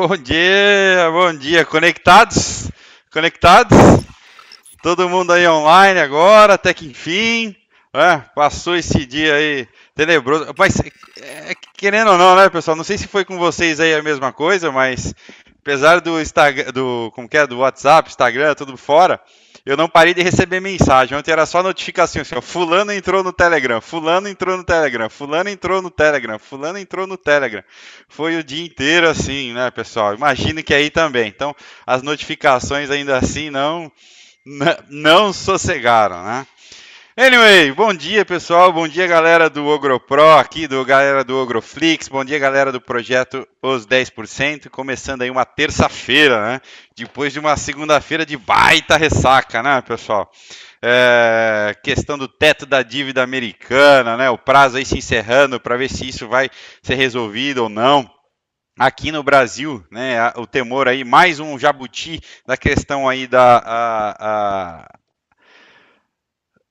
Bom dia, bom dia. Conectados? Conectados? Todo mundo aí online agora, até que enfim. É, passou esse dia aí tenebroso. Mas, é, querendo ou não, né, pessoal? Não sei se foi com vocês aí a mesma coisa, mas apesar do Instagram, do, como que é, do WhatsApp, Instagram, tudo fora, eu não parei de receber mensagem. Ontem era só notificação assim, ó, fulano entrou no Telegram, fulano entrou no Telegram, fulano entrou no Telegram, fulano entrou no Telegram. Foi o dia inteiro assim, né, pessoal? Imagino que aí também. Então, as notificações ainda assim não não sossegaram, né? Anyway, bom dia pessoal, bom dia galera do OgroPro aqui, do galera do OgroFlix, bom dia galera do projeto Os 10%, começando aí uma terça-feira, né? Depois de uma segunda-feira de baita ressaca, né pessoal? É, questão do teto da dívida americana, né? O prazo aí se encerrando para ver se isso vai ser resolvido ou não aqui no Brasil, né, o temor aí, mais um jabuti da questão aí da, a, a,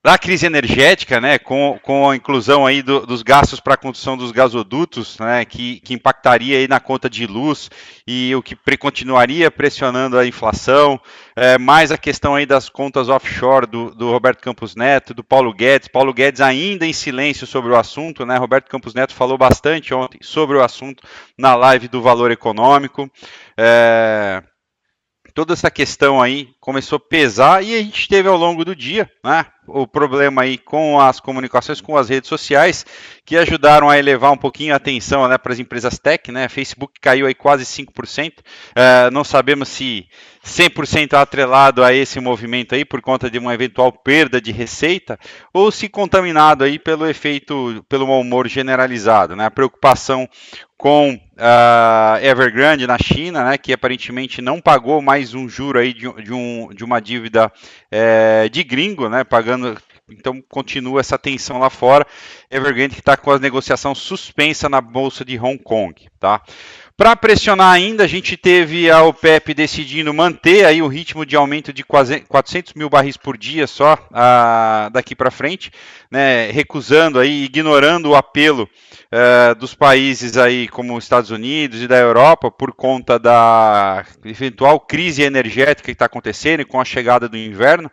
da crise energética, né, com, com a inclusão aí do, dos gastos para a construção dos gasodutos, né, que, que impactaria aí na conta de luz e o que pre, continuaria pressionando a inflação, é, mais a questão aí das contas offshore do, do, Roberto Campos Neto, do Paulo Guedes, Paulo Guedes ainda em silêncio sobre o assunto, né, Roberto Campos Neto falou bastante ontem sobre o assunto na live do Valor Econômico, é, toda essa questão aí começou a pesar e a gente teve ao longo do dia, né, o problema aí com as comunicações, com as redes sociais, que ajudaram a elevar um pouquinho a atenção né, para as empresas tech, né, Facebook caiu aí quase 5%, uh, não sabemos se 100% atrelado a esse movimento aí por conta de uma eventual perda de receita ou se contaminado aí pelo efeito, pelo mau humor generalizado, né, a preocupação com uh, Evergrande na China, né, que aparentemente não pagou mais um juro aí de, de, um, de uma dívida é, de gringo, né, pagando então continua essa tensão lá fora. Evergrande que está com a negociação suspensa na bolsa de Hong Kong, tá? Para pressionar ainda, a gente teve a OPEP decidindo manter aí o ritmo de aumento de quase 400 mil barris por dia só a, daqui para frente, né, recusando aí, ignorando o apelo uh, dos países aí como os Estados Unidos e da Europa por conta da eventual crise energética que está acontecendo com a chegada do inverno.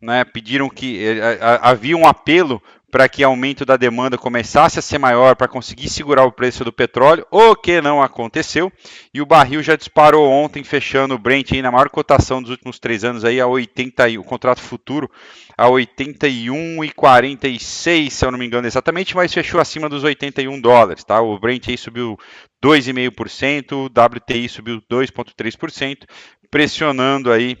Né, pediram que eh, havia um apelo para que aumento da demanda começasse a ser maior para conseguir segurar o preço do petróleo, o que não aconteceu. E o barril já disparou ontem, fechando o Brent aí na maior cotação dos últimos três anos aí a 80, o contrato futuro a 81,46, se eu não me engano exatamente, mas fechou acima dos 81 dólares, tá? O Brent aí subiu 2,5%, o WTI subiu 2,3%, pressionando aí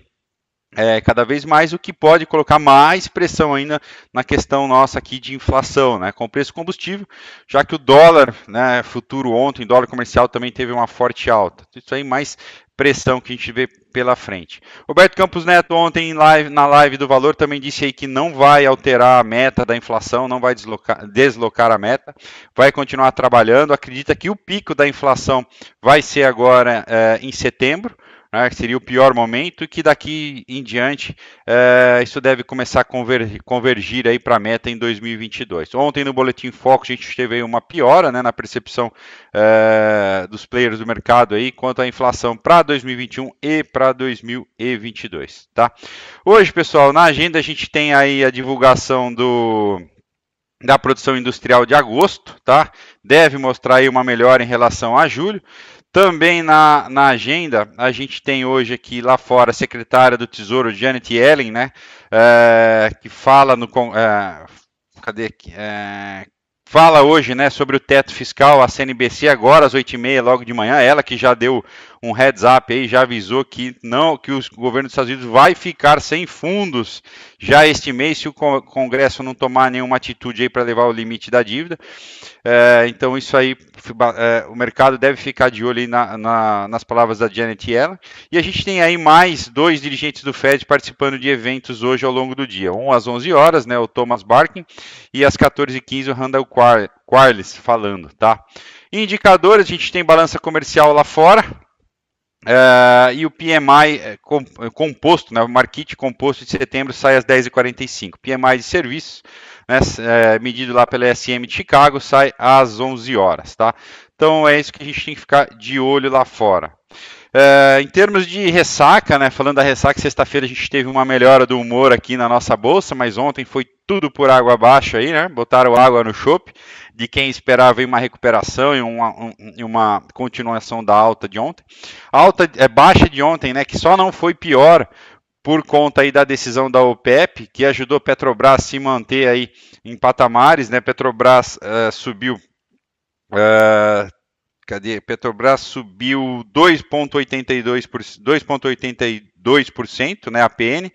é, cada vez mais, o que pode colocar mais pressão ainda na questão nossa aqui de inflação, né, com o preço do combustível, já que o dólar né, futuro ontem, dólar comercial também teve uma forte alta. Isso aí mais pressão que a gente vê pela frente. Roberto Campos Neto ontem live, na live do Valor também disse aí que não vai alterar a meta da inflação, não vai deslocar, deslocar a meta, vai continuar trabalhando, acredita que o pico da inflação vai ser agora é, em setembro, né, que seria o pior momento, e que daqui em diante é, isso deve começar a convergir, convergir aí para a meta em 2022. Ontem no Boletim Foco a gente teve uma piora né, na percepção é, dos players do mercado aí quanto à inflação para 2021 e para 2022. Tá? Hoje, pessoal, na agenda a gente tem aí a divulgação do da produção industrial de agosto, tá? Deve mostrar aí uma melhora em relação a julho. Também na, na agenda, a gente tem hoje aqui lá fora a secretária do Tesouro, Janet Yellen, né, é, que fala no... É, cadê aqui? É, fala hoje né, sobre o teto fiscal, a CNBC agora às 8h30, logo de manhã, ela que já deu um heads up aí, já avisou que não que o governo dos Estados Unidos vai ficar sem fundos já este mês se o Congresso não tomar nenhuma atitude aí para levar o limite da dívida. É, então isso aí é, o mercado deve ficar de olho na, na, nas palavras da Janet Yellen. E a gente tem aí mais dois dirigentes do Fed participando de eventos hoje ao longo do dia. Um às 11 horas, né, o Thomas Barkin, e às 14h15 o Randall Quarles falando, tá? Indicadores, a gente tem balança comercial lá fora, Uh, e o PMI é, composto, né, o Market composto de setembro sai às 10h45. PMI de serviços, né, medido lá pela SM de Chicago, sai às 11 horas. Tá? Então é isso que a gente tem que ficar de olho lá fora. É, em termos de ressaca, né, falando da ressaca, sexta-feira a gente teve uma melhora do humor aqui na nossa bolsa, mas ontem foi tudo por água abaixo aí, né? Botaram água no chope de quem esperava uma recuperação e uma, um, uma continuação da alta de ontem. Alta é baixa de ontem, né, que só não foi pior por conta aí da decisão da OPEP, que ajudou Petrobras a se manter aí em patamares, né? Petrobras uh, subiu uh, cadê? Petrobras subiu 2,82%, né, a PN,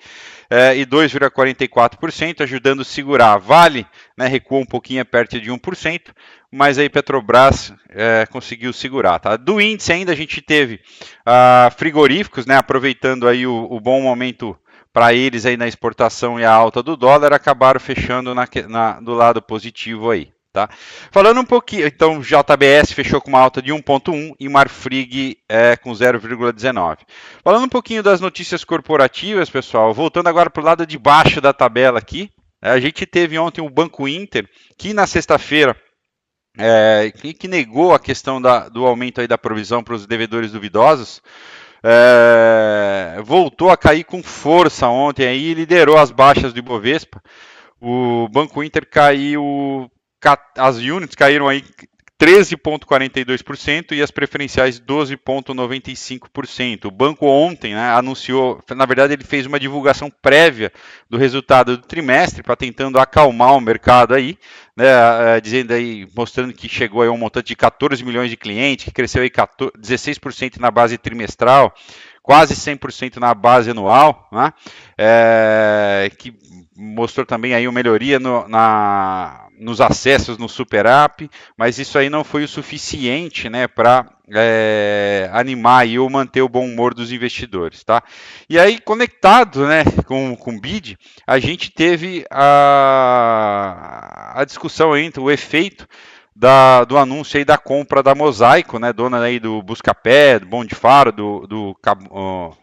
é, e 2,44%, ajudando a segurar. Vale né, recuou um pouquinho perto de 1%, mas aí Petrobras é, conseguiu segurar. Tá? Do índice ainda a gente teve ah, frigoríficos, né, aproveitando aí o, o bom momento para eles aí na exportação e a alta do dólar, acabaram fechando na, na, do lado positivo aí. Tá? Falando um pouquinho, então JBS fechou com uma alta de 1,1 e Marfrig é, com 0,19. Falando um pouquinho das notícias corporativas, pessoal, voltando agora para o lado de baixo da tabela aqui, a gente teve ontem o Banco Inter, que na sexta-feira é, que, negou a questão da, do aumento aí da provisão para os devedores duvidosos, é, voltou a cair com força ontem aí e liderou as baixas do Ibovespa. O Banco Inter caiu as units caíram aí 13,42% e as preferenciais 12,95%. O banco ontem né, anunciou, na verdade, ele fez uma divulgação prévia do resultado do trimestre para tentando acalmar o mercado aí, né, é, dizendo aí, mostrando que chegou a um montante de 14 milhões de clientes, que cresceu aí 14, 16% na base trimestral, quase 100% na base anual, né, é, que mostrou também aí uma melhoria no, na nos acessos no Super App, mas isso aí não foi o suficiente né, para é, animar e ou manter o bom humor dos investidores. Tá? E aí, conectado né, com, com o BID, a gente teve a, a discussão entre o efeito da, do anúncio aí da compra da Mosaico, né, dona aí do Buscapé, do Bom de Faro, do, do uh,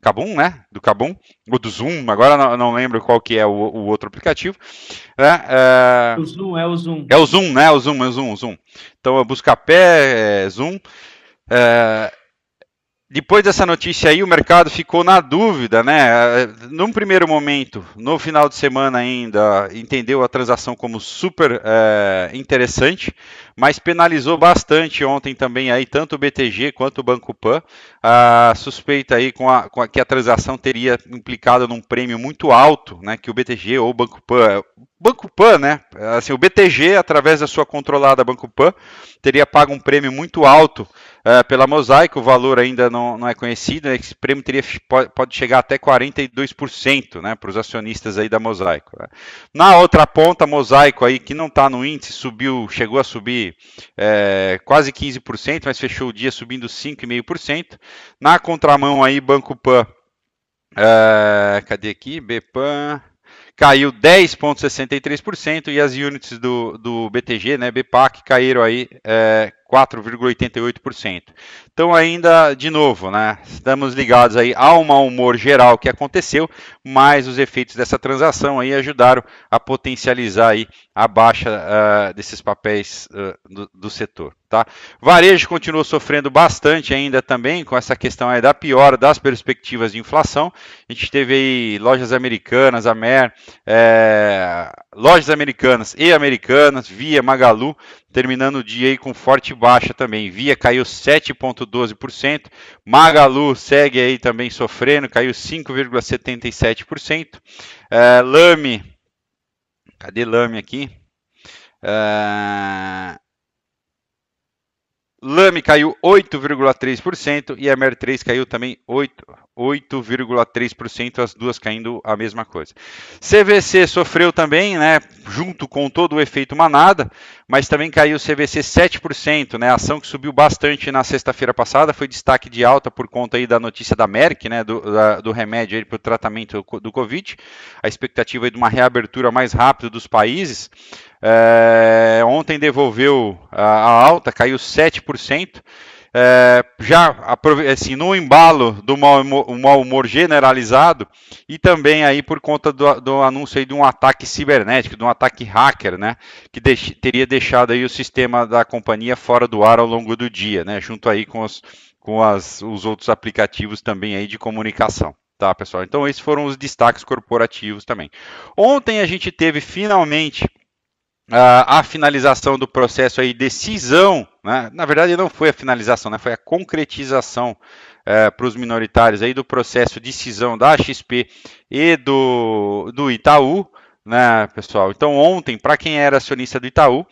Kabum, né? Do Kabum, ou do Zoom, agora não, não lembro qual que é o, o outro aplicativo. Né? É... O Zoom, é o Zoom. É o Zoom, né? O Zoom, é o Zoom, o Zoom. Então, Buscapé, é, Zoom. É, depois dessa notícia aí, o mercado ficou na dúvida, né? Num primeiro momento, no final de semana ainda, entendeu a transação como super é, interessante, mas penalizou bastante ontem também aí tanto o BTG quanto o Banco Pan. A suspeita aí com a, com a que a transação teria implicado num prêmio muito alto, né? Que o BTG ou o Banco Pan, Banco Pan, né? Assim, o BTG através da sua controlada Banco Pan teria pago um prêmio muito alto uh, pela Mosaico, o valor ainda não, não é conhecido, né? esse prêmio teria, pode, pode chegar até 42% né, para os acionistas aí da Mosaico. Né? Na outra ponta, Mosaico aí, que não está no índice, subiu, chegou a subir é, quase 15%, mas fechou o dia subindo 5,5%. Na contramão aí, Banco Pan, uh, cadê aqui? Bpan caiu 10,63% e as units do, do BTG, né, BPAC, caíram aí é, 4,88%. Então ainda, de novo, né, estamos ligados aí ao mau humor geral que aconteceu, mas os efeitos dessa transação aí ajudaram a potencializar aí a baixa uh, desses papéis uh, do, do, setor. Tá? Varejo continuou sofrendo bastante ainda também com essa questão aí da piora das perspectivas de inflação. A gente teve aí lojas americanas, a Mer, é, lojas americanas e americanas, Via, Magalu, terminando o dia aí com forte baixa também. Via caiu 7,12%, Magalu segue aí também sofrendo, caiu 5,77%. É, Lame, cadê Lame aqui? É, Lame caiu 8,3% e a Mer3 caiu também 8,3%, as duas caindo a mesma coisa. CVC sofreu também, né, junto com todo o efeito manada, mas também caiu CVC 7%, né, ação que subiu bastante na sexta-feira passada, foi destaque de alta por conta aí da notícia da Merck, né, do, da, do remédio para o tratamento do Covid, a expectativa é de uma reabertura mais rápida dos países, é, ontem devolveu a, a, alta, caiu 7%. É, já assim, no embalo do mau humor, mau humor generalizado e também aí por conta do, do anúncio de um ataque cibernético, de um ataque hacker, né, que teria deixado aí o sistema da companhia fora do ar ao longo do dia, né, junto aí com os com as, os outros aplicativos também aí de comunicação. Tá, pessoal? Então, esses foram os destaques corporativos também. Ontem a gente teve finalmente a, finalização do processo aí, decisão, né? na verdade não foi a finalização, né? foi a concretização é, para os minoritários aí do processo de cisão da XP e do, do Itaú, né, pessoal? Então, ontem, para quem era acionista do Itaú,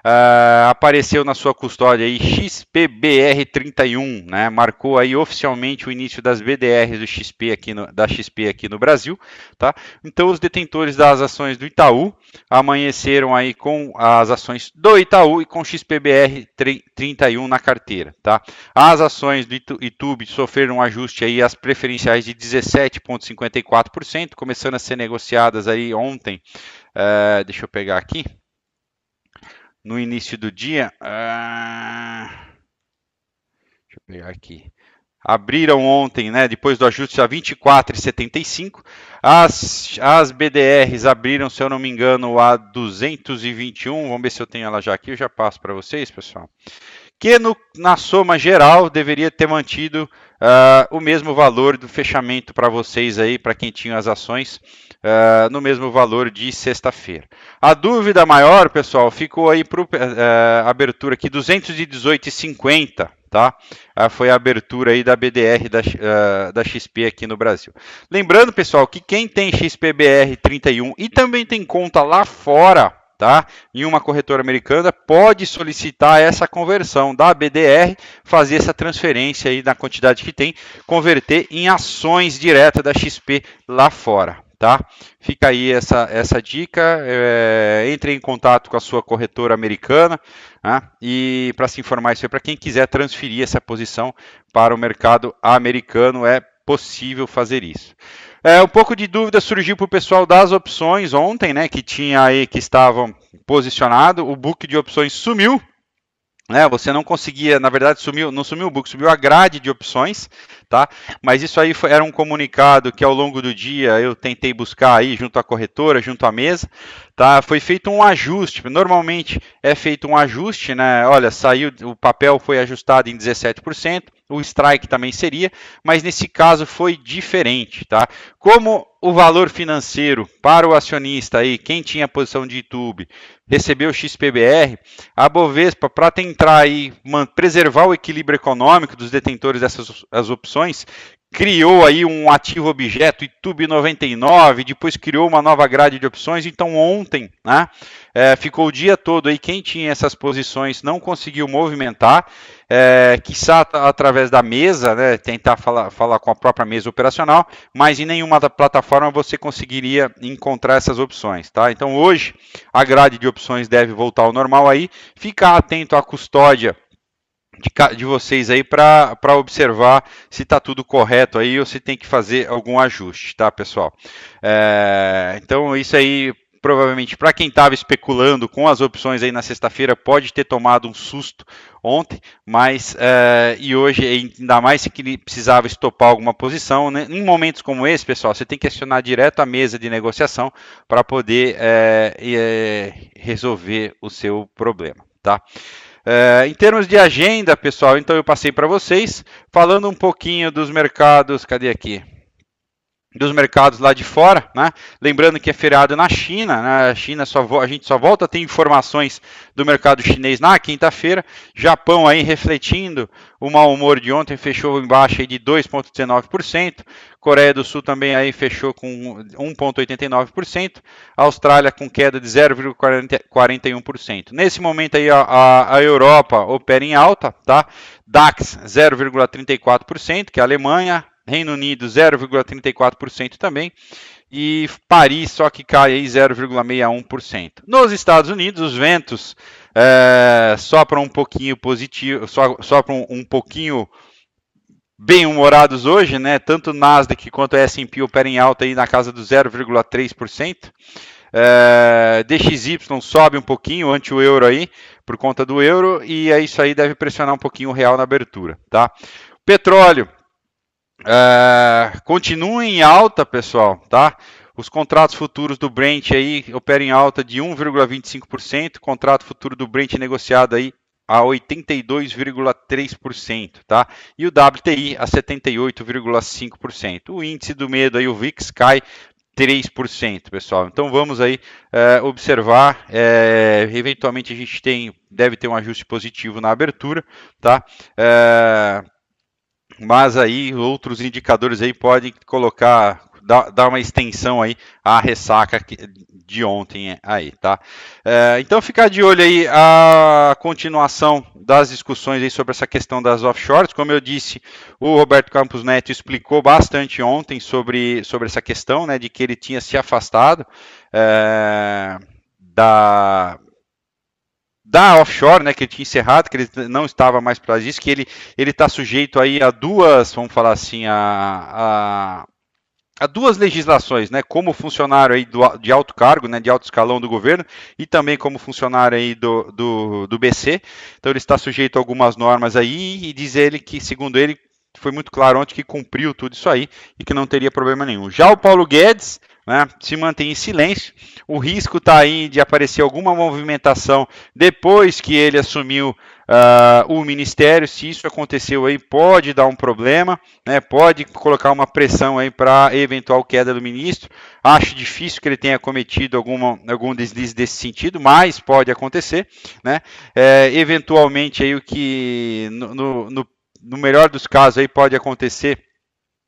Uh, apareceu na sua custódia aí XPBR31, né? Marcou aí oficialmente o início das BDRs do XP aqui no, da XP aqui no Brasil, tá? Então os detentores das ações do Itaú amanheceram aí com as ações do Itaú e com XPBR31 na carteira, tá? As ações do YouTube sofreram um ajuste aí às preferenciais de 17,54%, começando a ser negociadas aí ontem. Uh, deixa eu pegar aqui no início do dia. Ah, deixa eu pegar aqui. Abriram ontem, né, depois do ajuste a 24,75. As, as BDRs abriram, se eu não me engano, a 221. Vamos ver se eu tenho ela já aqui. Eu já passo para vocês, pessoal. Que no, na soma geral deveria ter mantido uh, o mesmo valor do fechamento para vocês aí, para quem tinha as ações uh, no mesmo valor de sexta-feira. A dúvida maior, pessoal, ficou aí para uh, abertura aqui 218,50, tá? Uh, foi a abertura aí da BDR da, uh, da XP aqui no Brasil. Lembrando, pessoal, que quem tem XPBR 31 e também tem conta lá fora, tá? Em uma corretora americana pode solicitar essa conversão da BDR, fazer essa transferência aí na quantidade que tem, converter em ações diretas da XP lá fora tá? Fica aí essa, essa dica. É, entre em contato com a sua corretora americana né? e para se informar isso aí, para quem quiser transferir essa posição para o mercado americano, é possível fazer isso. É, um pouco de dúvida surgiu para o pessoal das opções ontem, né? Que tinha aí que estavam posicionado, o book de opções sumiu. Né, você não conseguia, na verdade, sumiu, não sumiu o book, sumiu a grade de opções, tá? Mas isso aí foi, era um comunicado que ao longo do dia eu tentei buscar aí junto à corretora, junto à mesa, tá? Foi feito um ajuste. Normalmente é feito um ajuste, né? Olha, saiu, o papel foi ajustado em 17%, o strike também seria, mas nesse caso foi diferente, tá? Como o valor financeiro para o acionista aí, quem tinha posição de YouTube, recebeu o XPBR, a Bovespa para tentar aí preservar o equilíbrio econômico dos detentores dessas as opções, criou aí um ativo objeto YouTube 99, depois criou uma nova grade de opções. Então ontem, né, é, ficou o dia todo aí quem tinha essas posições não conseguiu movimentar, é, quiçá através da mesa, né, tentar falar, falar com a própria mesa operacional, mas em nenhuma plataforma você conseguiria encontrar essas opções, tá? Então hoje a grade de opções deve voltar ao normal aí. Ficar atento à custódia de, de vocês aí para observar se está tudo correto aí ou se tem que fazer algum ajuste, tá, pessoal? É, então, isso aí provavelmente para quem estava especulando com as opções aí na sexta-feira pode ter tomado um susto ontem, mas é, e hoje ainda mais se que precisava estopar alguma posição, né? em momentos como esse, pessoal, você tem que acionar direto a mesa de negociação para poder é, é, resolver o seu problema, tá? É, em termos de agenda, pessoal, então eu passei para vocês, falando um pouquinho dos mercados. Cadê aqui? Dos mercados lá de fora, né? Lembrando que é feriado na China, né? A China só a gente só volta a ter informações do mercado chinês na quinta-feira. Japão aí refletindo o mau humor de ontem, fechou em baixa de 2,19%. Coreia do Sul também aí fechou com 1,89%. Austrália com queda de 0,41%. Nesse momento aí a, a, a Europa opera em alta, tá? DAX 0,34%, que é a Alemanha, Reino Unido 0,34% também e Paris só que cai aí 0,61%. Nos Estados Unidos, os ventos é, sopram um pouquinho positivo, sopram um pouquinho bem humorados hoje, né? Tanto Nasdaq quanto S&P operam em alta aí na casa do 0,3%. É, DXY sobe um pouquinho ante o euro aí, por conta do euro, e é isso aí deve pressionar um pouquinho o real na abertura, tá? Petróleo é, continua em alta, pessoal, tá? Os contratos futuros do Brent aí operam em alta de 1,25%, contrato futuro do Brent negociado aí a 82,3%, tá? E o WTI a 78,5%. O índice do medo aí, o VIX, cai 3%, pessoal. Então vamos aí é, observar. É, eventualmente a gente tem, deve ter um ajuste positivo na abertura, tá? É, mas aí outros indicadores aí podem colocar dar, uma extensão aí à ressaca de ontem aí, tá? É, então ficar de olho aí a continuação das discussões aí sobre essa questão das offshores. Como eu disse, o Roberto Campos Neto explicou bastante ontem sobre, sobre essa questão, né, de que ele tinha se afastado é, da da offshore, né, que ele tinha encerrado, que ele não estava mais para isso, que ele ele está sujeito aí a duas, vamos falar assim, a, a há duas legislações, né, como funcionário aí do, de alto cargo, né, de alto escalão do governo, e também como funcionário aí do, do, do BC. Então ele está sujeito a algumas normas aí e diz ele que, segundo ele, foi muito claro ontem que cumpriu tudo isso aí e que não teria problema nenhum. Já o Paulo Guedes né, se mantém em silêncio. O risco está aí de aparecer alguma movimentação depois que ele assumiu uh, o ministério. Se isso aconteceu aí, pode dar um problema, né, pode colocar uma pressão aí para eventual queda do ministro. Acho difícil que ele tenha cometido alguma, algum deslize desse sentido, mas pode acontecer. Né? É, eventualmente aí o que no, no, no melhor dos casos aí pode acontecer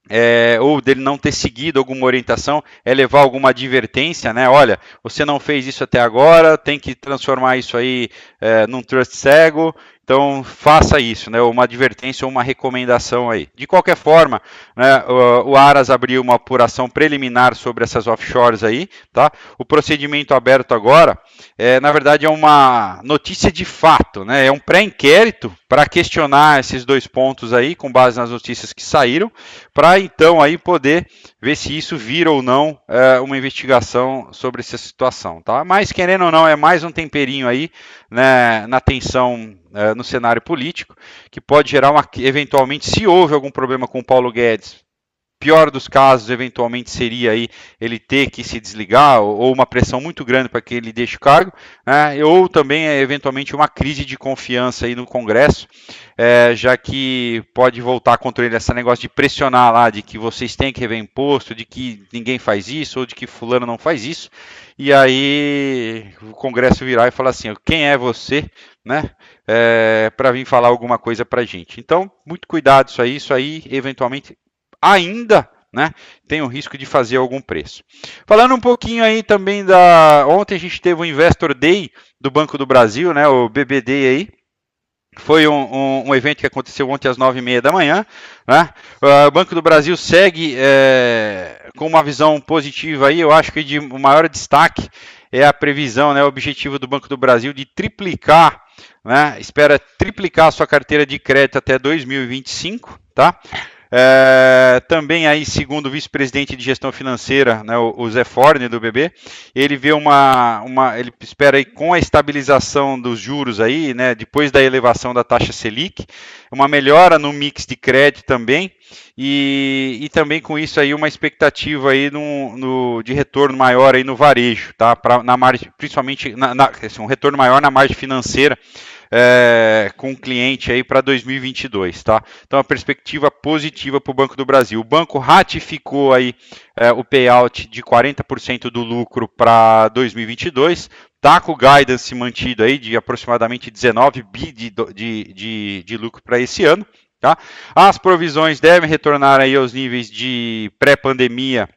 é, ou dele não ter seguido alguma orientação, é levar alguma advertência, né? Olha, você não fez isso até agora, tem que transformar isso aí é, num trust cego, então faça isso, né? Uma advertência ou uma recomendação aí. De qualquer forma, né, o, o Aras abriu uma apuração preliminar sobre essas offshores aí, tá? O procedimento aberto agora, é, na verdade, é uma notícia de fato, né? É um pré-inquérito para questionar esses dois pontos aí, com base nas notícias que saíram, para então aí poder ver se isso vira ou não é, uma investigação sobre essa situação, tá? Mas querendo ou não, é mais um temperinho aí né, na tensão uh, no cenário político, que pode gerar uma, eventualmente, se houve algum problema com o Paulo Guedes, pior dos casos, eventualmente, seria aí ele ter que se desligar, ou, uma pressão muito grande para que ele deixe o cargo, né? ou também, eventualmente, uma crise de confiança aí no Congresso, é, já que pode voltar contra ele esse negócio de pressionar lá, de que vocês têm que rever imposto, de que ninguém faz isso, ou de que fulano não faz isso, e aí o Congresso virar e falar assim, quem é você, né, é, para vir falar alguma coisa para gente. Então, muito cuidado isso aí, isso aí eventualmente ainda né, tem o risco de fazer algum preço. Falando um pouquinho aí também da. Ontem a gente teve o Investor Day do Banco do Brasil, né, o BBD aí. Foi um, um, um evento que aconteceu ontem às nove e meia da manhã. Né? O Banco do Brasil segue é, com uma visão positiva aí. Eu acho que de o maior destaque é a previsão, né, o objetivo do Banco do Brasil de triplicar, né, espera triplicar a sua carteira de crédito até 2025, tá? É, também aí, segundo o vice-presidente de gestão financeira, né, o, Zé Forne do BB, ele vê uma, uma, ele espera aí com a estabilização dos juros aí, né, depois da elevação da taxa Selic, uma melhora no mix de crédito também, e, e também com isso aí uma expectativa aí no, no de retorno maior aí no varejo, tá? Pra, na margem, principalmente na, na, assim, um retorno maior na margem financeira é, com o cliente aí para 2022, tá? Então a perspectiva positiva para o Banco do Brasil. O banco ratificou aí é, o payout de 40% do lucro para 2022, tá com o guidance mantido aí de aproximadamente 19 bi de, de, de, de lucro para esse ano. Tá? As provisões devem retornar aí aos níveis de pré-pandemia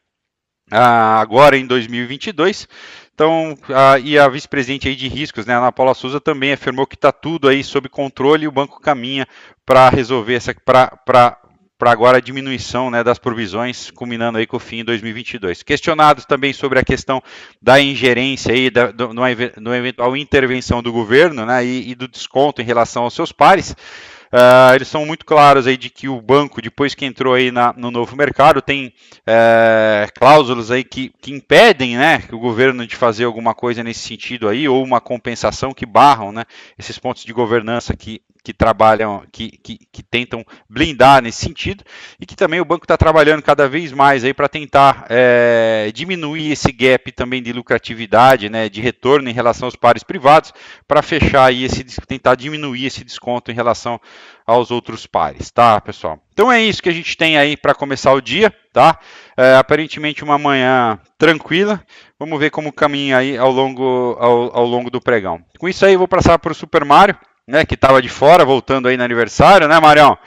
ah, agora em 2022. Então, a, e a vice-presidente aí de riscos, né, Ana Paula Souza, também afirmou que está tudo aí sob controle e o banco caminha para resolver essa, para agora a diminuição né, das provisões, culminando aí com o fim em 2022. Questionados também sobre a questão da ingerência aí, da, do, no, no eventual intervenção do governo né, e, e do desconto em relação aos seus pares, Uh, eles são muito claros aí de que o banco, depois que entrou aí na, no novo mercado, tem uh, cláusulas aí que, que impedem né, o governo de fazer alguma coisa nesse sentido aí, ou uma compensação que barram né, esses pontos de governança que, que trabalham, que, que, que, tentam blindar nesse sentido, e que também o banco está trabalhando cada vez mais aí para tentar é, diminuir esse gap também de lucratividade, né, de retorno em relação aos pares privados, para fechar aí esse, tentar diminuir esse desconto em relação aos outros pares, tá, pessoal? Então é isso que a gente tem aí para começar o dia, tá? É, aparentemente uma manhã tranquila. Vamos ver como caminha aí ao longo, ao, ao longo do pregão. Com isso aí, eu vou passar para o Super Mario né, que estava de fora, voltando aí no aniversário, né, Marião?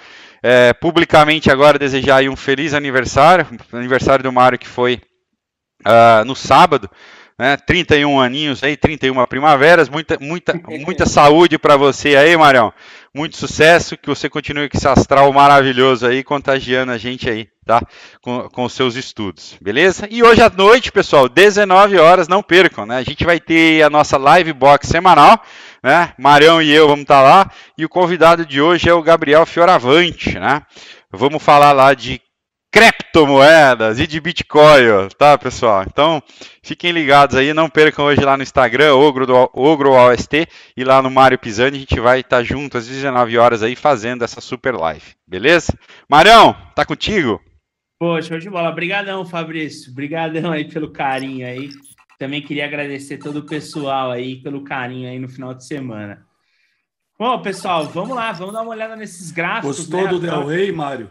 É, publicamente agora desejar aí um feliz aniversário, aniversário do Mário que foi uh, no sábado, né, 31 aninhos aí, 31 primaveras, muita, muita, muita saúde para você aí, Marião, muito sucesso, que você continue com esse astral maravilhoso aí, contagiando a gente aí, tá, com, com seus estudos, beleza? E hoje à noite, pessoal, 19 horas, não percam, né, a gente vai ter a nossa live box semanal, né? Marião e eu vamos estar lá. E o convidado de hoje é o Gabriel Fioravante, né? Vamos falar lá de criptomoedas e de Bitcoin, tá, pessoal? Então, fiquem ligados aí, não percam hoje lá no Instagram, Ogro, do, Ogro OST, e lá no Mário Pisani, a gente vai estar junto às 19 horas aí fazendo essa super live, beleza? Marião, tá contigo? Poxa, show de bola. Obrigadão, Fabrício. Obrigadão aí pelo carinho aí. Também queria agradecer todo o pessoal aí pelo carinho aí no final de semana. Bom, pessoal, vamos lá, vamos dar uma olhada nesses gráficos. Gostou né? do Del Rey, Mário?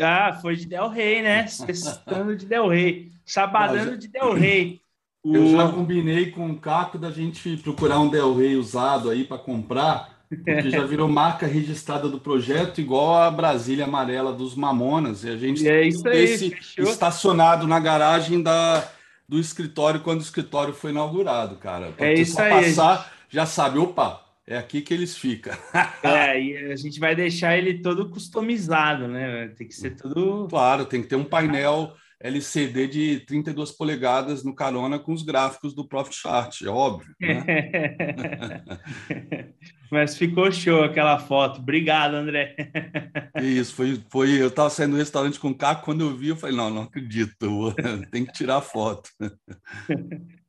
Ah, foi de Del Rey, né? Sextando de Del Rey. Sabadando já... de Del Rey. Eu já combinei com o Caco da gente procurar um Del Rey usado aí para comprar, porque já virou marca registrada do projeto, igual a Brasília Amarela dos Mamonas. E a gente e é isso aí, esse fechou? estacionado na garagem da, do escritório quando o escritório foi inaugurado, cara. Pra é isso aí. passar, já sabe, opa, é aqui que eles ficam. é, e a gente vai deixar ele todo customizado, né? Tem que ser tudo. Claro, tem que ter um painel LCD de 32 polegadas no carona com os gráficos do Profit Chart, é óbvio. Né? Mas ficou show aquela foto. Obrigado, André. Isso, foi, foi. Eu estava saindo do restaurante com o Caco, quando eu vi, eu falei, não, não acredito, tem que tirar foto.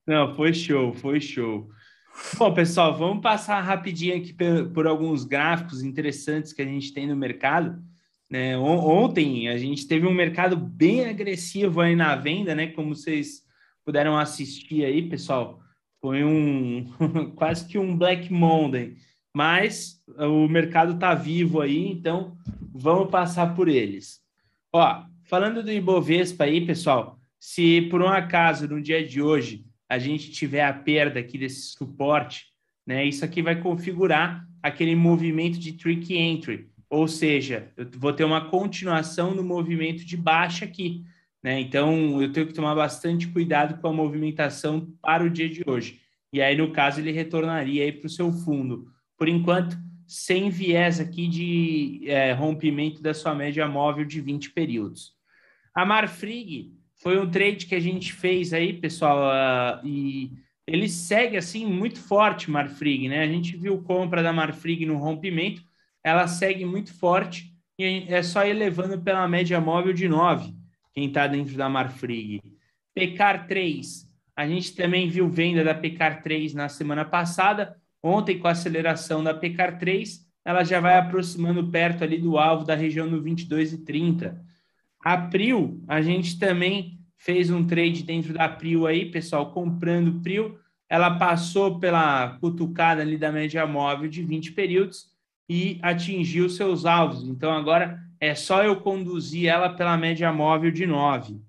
Não, foi show, foi show. Bom, pessoal, vamos passar rapidinho aqui por, por alguns gráficos interessantes que a gente tem no mercado. Né? Ontem a gente teve um mercado bem agressivo aí na venda, né? Como vocês puderam assistir aí, pessoal. Foi um quase que um Black Monday, mas o mercado está vivo aí, então vamos passar por eles. Ó, falando do Ibovespa aí, pessoal, se por um acaso no dia de hoje a gente tiver a perda aqui desse suporte, né, isso aqui vai configurar aquele movimento de trick entry, ou seja, eu vou ter uma continuação no movimento de baixa aqui, né? Então eu tenho que tomar bastante cuidado com a movimentação para o dia de hoje. E aí, no caso, ele retornaria para o seu fundo por enquanto, sem viés aqui de é, rompimento da sua média móvel de 20 períodos. A Marfrig foi um trade que a gente fez aí, pessoal, uh, e ele segue assim muito forte, Marfrig, né? A gente viu compra da Marfrig no rompimento, ela segue muito forte e é só ir levando pela média móvel de 9, quem está dentro da Marfrig. Pecar 3, a gente também viu venda da Pecar 3 na semana passada, Ontem, com a aceleração da PCAR 3, ela já vai aproximando perto ali do alvo da região no 22 e 30. April, a gente também fez um trade dentro da April aí, pessoal, comprando April. Ela passou pela cutucada ali da média móvel de 20 períodos e atingiu seus alvos. Então, agora é só eu conduzir ela pela média móvel de 9.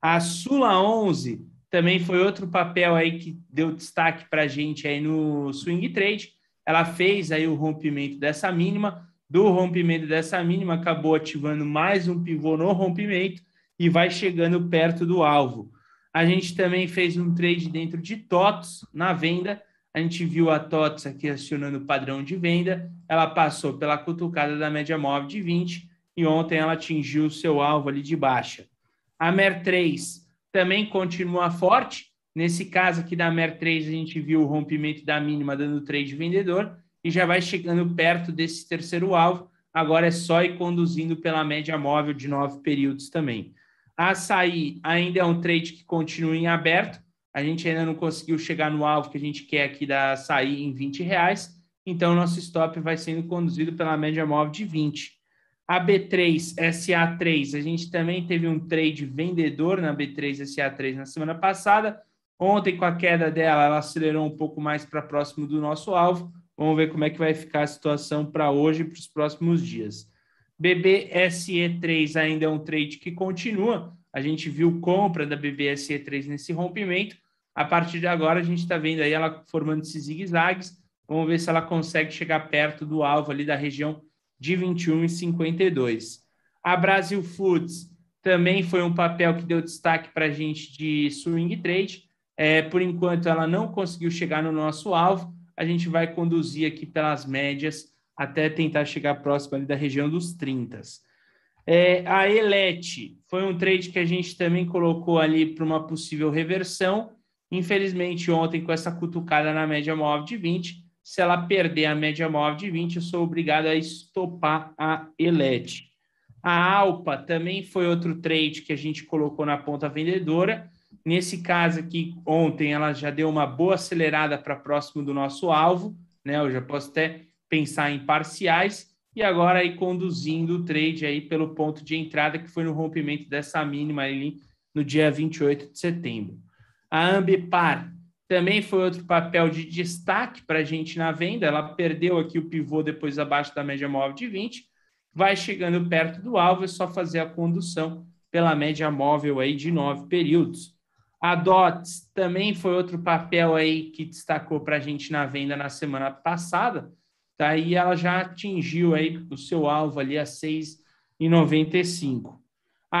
A Sula 11 também foi outro papel aí que deu destaque para a gente aí no swing trade. Ela fez aí o rompimento dessa mínima, do rompimento dessa mínima acabou ativando mais um pivô no rompimento e vai chegando perto do alvo. A gente também fez um trade dentro de TOTS na venda. A gente viu a TOTS aqui acionando o padrão de venda. Ela passou pela cutucada da média móvel de 20 e ontem ela atingiu o seu alvo ali de baixa. A MER 3 também continua forte. Nesse caso aqui da MER3, a gente viu o rompimento da mínima dando trade vendedor e já vai chegando perto desse terceiro alvo. Agora é só ir conduzindo pela média móvel de nove períodos também. A açaí ainda é um trade que continua em aberto. A gente ainda não conseguiu chegar no alvo que a gente quer aqui da açaí em 20 reais. então nosso stop vai sendo conduzido pela média móvel de 20. A B3 SA3, a gente também teve um trade vendedor na B3 SA3 na semana passada. Ontem, com a queda dela, ela acelerou um pouco mais para próximo do nosso alvo. Vamos ver como é que vai ficar a situação para hoje e para os próximos dias. BBSE3 ainda é um trade que continua. A gente viu compra da BBSE3 nesse rompimento. A partir de agora, a gente está vendo aí ela formando esses zigue-zagues. Vamos ver se ela consegue chegar perto do alvo ali da região de 21,52. A Brasil Foods também foi um papel que deu destaque para a gente de swing trade. É, por enquanto, ela não conseguiu chegar no nosso alvo. A gente vai conduzir aqui pelas médias até tentar chegar próximo ali da região dos 30. É, a Elete foi um trade que a gente também colocou ali para uma possível reversão. Infelizmente, ontem, com essa cutucada na média móvel de 20, se ela perder a média móvel de 20, eu sou obrigado a estopar a Elete. A Alpa também foi outro trade que a gente colocou na ponta vendedora. Nesse caso aqui, ontem, ela já deu uma boa acelerada para próximo do nosso alvo. Né? Eu já posso até pensar em parciais e agora aí conduzindo o trade aí pelo ponto de entrada que foi no rompimento dessa mínima ali no dia 28 de setembro. A Ambipar também foi outro papel de destaque para a gente na venda, ela perdeu aqui o pivô depois abaixo da média móvel de 20, vai chegando perto do alvo, é só fazer a condução pela média móvel aí de nove períodos. A DOTS também foi outro papel aí que destacou para a gente na venda na semana passada, tá? E ela já atingiu aí o seu alvo ali a 6,95.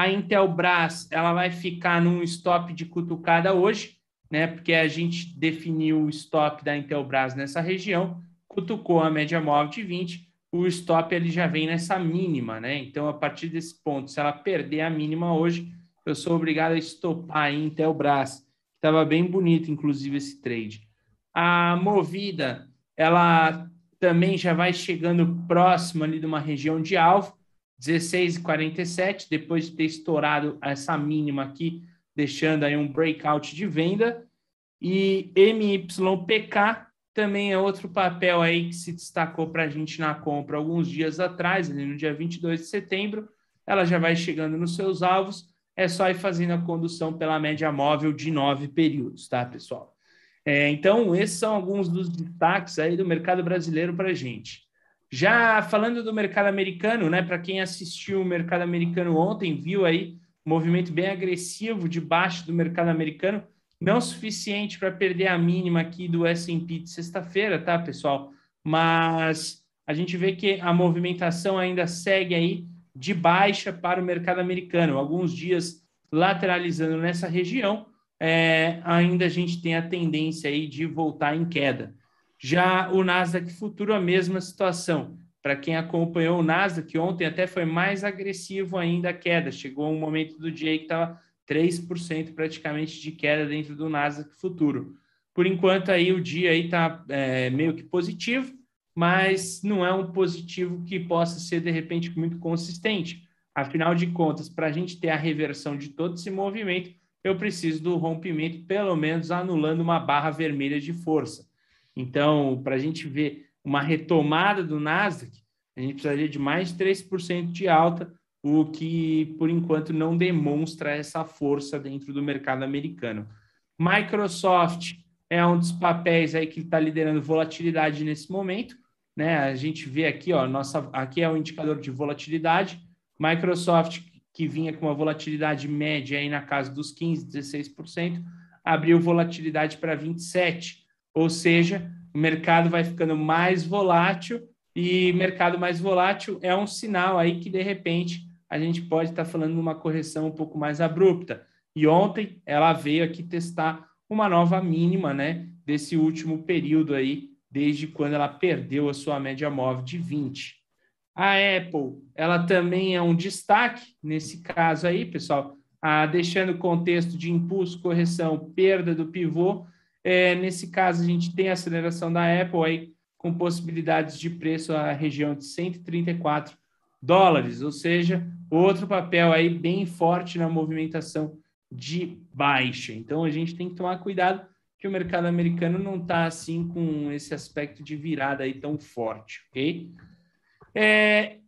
A Intelbras, ela vai ficar num stop de cutucada hoje, né? Porque a gente definiu o stop da Intelbras nessa região, cutucou a média móvel de 20, o stop ele já vem nessa mínima, né? Então, a partir desse ponto, se ela perder a mínima hoje, eu sou obrigado a estopar a Intelbras. Estava bem bonito, inclusive, esse trade. A Movida, ela também já vai chegando próximo ali de uma região de alvo, 16,47, depois de ter estourado essa mínima aqui, deixando aí um breakout de venda. E MYPK também é outro papel aí que se destacou para a gente na compra alguns dias atrás, ali no dia 22 de setembro. Ela já vai chegando nos seus alvos, é só ir fazendo a condução pela média móvel de nove períodos, tá, pessoal? É, então, esses são alguns dos destaques aí do mercado brasileiro para a gente. Já falando do mercado americano, né? Para quem assistiu o mercado americano ontem, viu aí um movimento bem agressivo debaixo do mercado americano, não suficiente para perder a mínima aqui do S&P de sexta-feira, tá, pessoal? Mas a gente vê que a movimentação ainda segue aí de baixa para o mercado americano, alguns dias lateralizando nessa região, é, ainda a gente tem a tendência aí de voltar em queda. Já o Nasdaq Futuro, a mesma situação. Para quem acompanhou o Nasdaq, ontem até foi mais agressivo ainda a queda. Chegou um momento do dia que estava 3% praticamente de queda dentro do Nasdaq Futuro. Por enquanto, aí o dia está é, meio que positivo, mas não é um positivo que possa ser, de repente, muito consistente. Afinal de contas, para a gente ter a reversão de todo esse movimento, eu preciso do rompimento, pelo menos anulando uma barra vermelha de força. Então, para a gente ver uma retomada do Nasdaq, a gente precisaria de mais de 3% de alta, o que, por enquanto, não demonstra essa força dentro do mercado americano. Microsoft é um dos papéis aí que está liderando volatilidade nesse momento. Né? A gente vê aqui, ó, nossa, aqui é o indicador de volatilidade. Microsoft que vinha com uma volatilidade média aí na casa dos 15%, 16%, abriu volatilidade para 27%. Ou seja, o mercado vai ficando mais volátil e mercado mais volátil é um sinal aí que, de repente, a gente pode estar falando de uma correção um pouco mais abrupta. E ontem ela veio aqui testar uma nova mínima, né, desse último período aí, desde quando ela perdeu a sua média móvel de 20. A Apple, ela também é um destaque nesse caso aí, pessoal, ah, deixando o contexto de impulso, correção, perda do pivô. É, nesse caso, a gente tem a aceleração da Apple aí com possibilidades de preço à região de 134 dólares, ou seja, outro papel aí bem forte na movimentação de baixa. Então, a gente tem que tomar cuidado que o mercado americano não está assim com esse aspecto de virada aí tão forte, ok? É,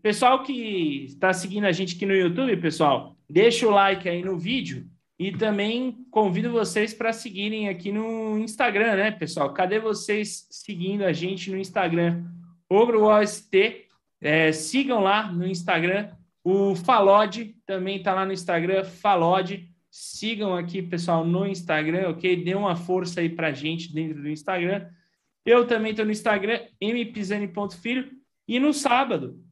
pessoal que está seguindo a gente aqui no YouTube, pessoal, deixa o like aí no vídeo e também convido vocês para seguirem aqui no Instagram, né, pessoal? Cadê vocês seguindo a gente no Instagram? OgroOST, é, sigam lá no Instagram. O Falode também está lá no Instagram, Falode. Sigam aqui, pessoal, no Instagram, ok? Dê uma força aí para a gente dentro do Instagram. Eu também estou no Instagram, mpisani.filho. E no sábado,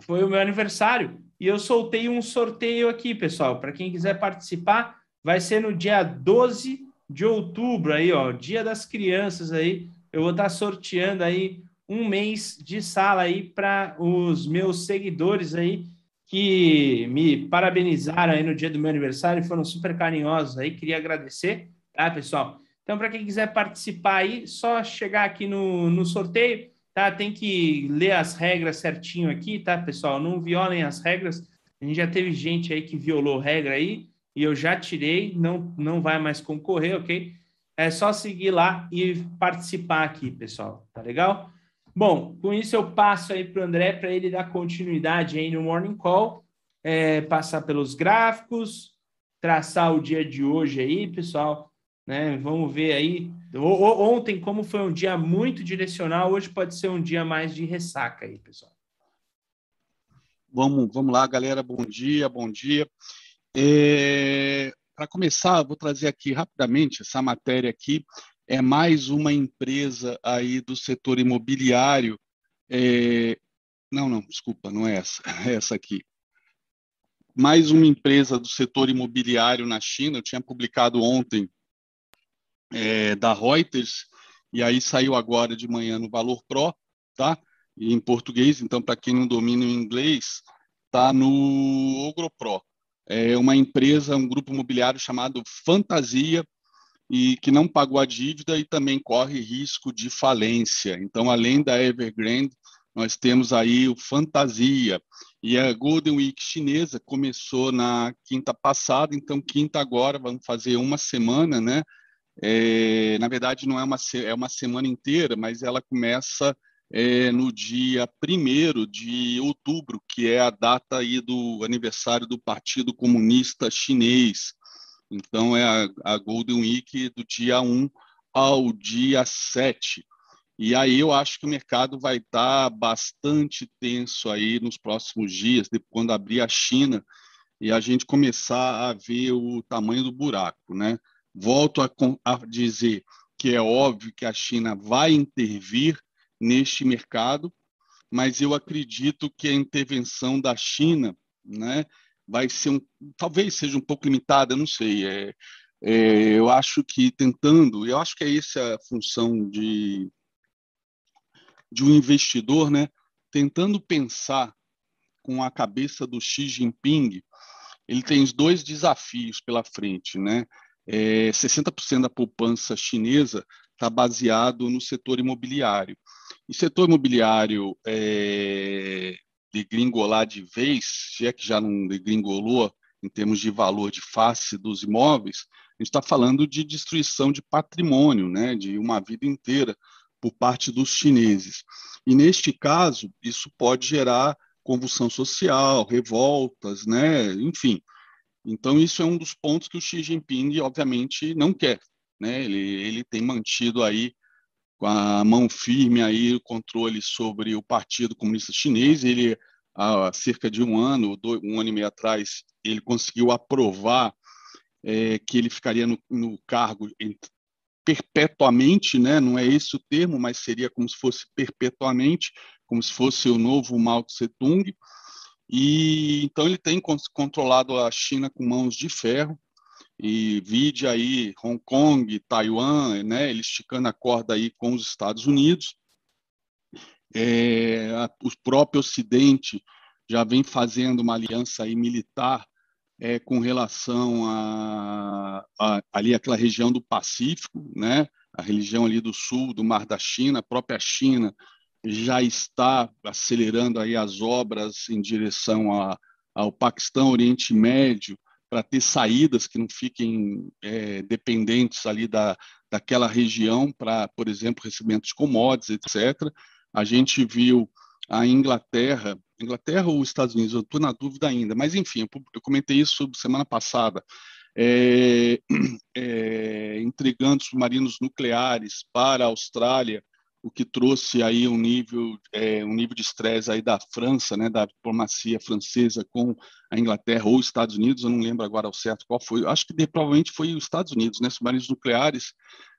foi o meu aniversário. E eu soltei um sorteio aqui, pessoal. Para quem quiser participar, vai ser no dia 12 de outubro, aí, ó, Dia das Crianças aí. Eu vou estar sorteando aí um mês de sala aí para os meus seguidores aí que me parabenizaram aí no dia do meu aniversário, foram super carinhosos aí, queria agradecer, tá, pessoal? Então, para quem quiser participar aí, só chegar aqui no, no sorteio, tá? Tem que ler as regras certinho aqui, tá, pessoal? Não violem as regras. A gente já teve gente aí que violou regra aí e eu já tirei, não, não vai mais concorrer, ok? É só seguir lá e participar aqui, pessoal, tá legal? Bom, com isso eu passo aí para o André para ele dar continuidade aí no Morning Call, é, passar pelos gráficos, traçar o dia de hoje aí, pessoal. Né? Vamos ver aí. Ontem, como foi um dia muito direcional, hoje pode ser um dia mais de ressaca aí, pessoal. Vamos, vamos lá, galera. Bom dia, bom dia. É, para começar, vou trazer aqui rapidamente essa matéria aqui é mais uma empresa aí do setor imobiliário. É... Não, não, desculpa, não é essa, é essa aqui. Mais uma empresa do setor imobiliário na China. Eu tinha publicado ontem é, da Reuters e aí saiu agora de manhã no Valor Pro, tá? Em português, então para quem não domina o inglês, tá no OgroPro. É uma empresa, um grupo imobiliário chamado Fantasia, e que não pagou a dívida e também corre risco de falência. Então, além da Evergrande, nós temos aí o Fantasia. E a Golden Week chinesa começou na quinta passada, então quinta agora, vamos fazer uma semana, né? É, na verdade, não é uma, é uma semana inteira, mas ela começa é, no dia 1 de outubro, que é a data aí do aniversário do Partido Comunista Chinês. Então, é a, a Golden Week do dia 1 ao dia 7. E aí eu acho que o mercado vai estar bastante tenso aí nos próximos dias, quando abrir a China e a gente começar a ver o tamanho do buraco, né? Volto a, a dizer que é óbvio que a China vai intervir neste mercado, mas eu acredito que a intervenção da China, né, vai ser um, talvez seja um pouco limitada, não sei. É, é, eu acho que tentando, eu acho que é essa a função de de um investidor, né? Tentando pensar com a cabeça do Xi Jinping, ele tem dois desafios pela frente, né? É, 60% da poupança chinesa está baseado no setor imobiliário. E setor imobiliário é, degringolar de vez, se é que já não degringolou em termos de valor de face dos imóveis, a gente está falando de destruição de patrimônio, né, de uma vida inteira por parte dos chineses. E neste caso, isso pode gerar convulsão social, revoltas, né, enfim. Então isso é um dos pontos que o Xi Jinping, obviamente, não quer. Né? Ele, ele tem mantido aí com a mão firme aí o controle sobre o Partido Comunista Chinês. Ele há cerca de um ano, dois, um ano e meio atrás, ele conseguiu aprovar é, que ele ficaria no, no cargo perpetuamente, né? Não é esse o termo, mas seria como se fosse perpetuamente, como se fosse o novo Mao Tse Tung. E então ele tem controlado a China com mãos de ferro e vide aí Hong Kong, Taiwan, né, ele esticando a corda aí com os Estados Unidos. É, a, o próprio Ocidente já vem fazendo uma aliança aí militar é, com relação a, a, ali aquela região do Pacífico, né, a região ali do sul do Mar da China, a própria China já está acelerando aí as obras em direção a, ao Paquistão, Oriente Médio, para ter saídas que não fiquem é, dependentes ali da, daquela região para, por exemplo, recebimento de commodities, etc. A gente viu a Inglaterra, Inglaterra ou os Estados Unidos, eu estou na dúvida ainda, mas enfim, eu comentei isso semana passada, é, é, entregando submarinos nucleares para a Austrália, o que trouxe aí um nível é, um nível de estresse aí da França, né, da diplomacia francesa com a Inglaterra ou os Estados Unidos, eu não lembro agora ao certo qual foi, acho que provavelmente foi os Estados Unidos, né, submarinos nucleares,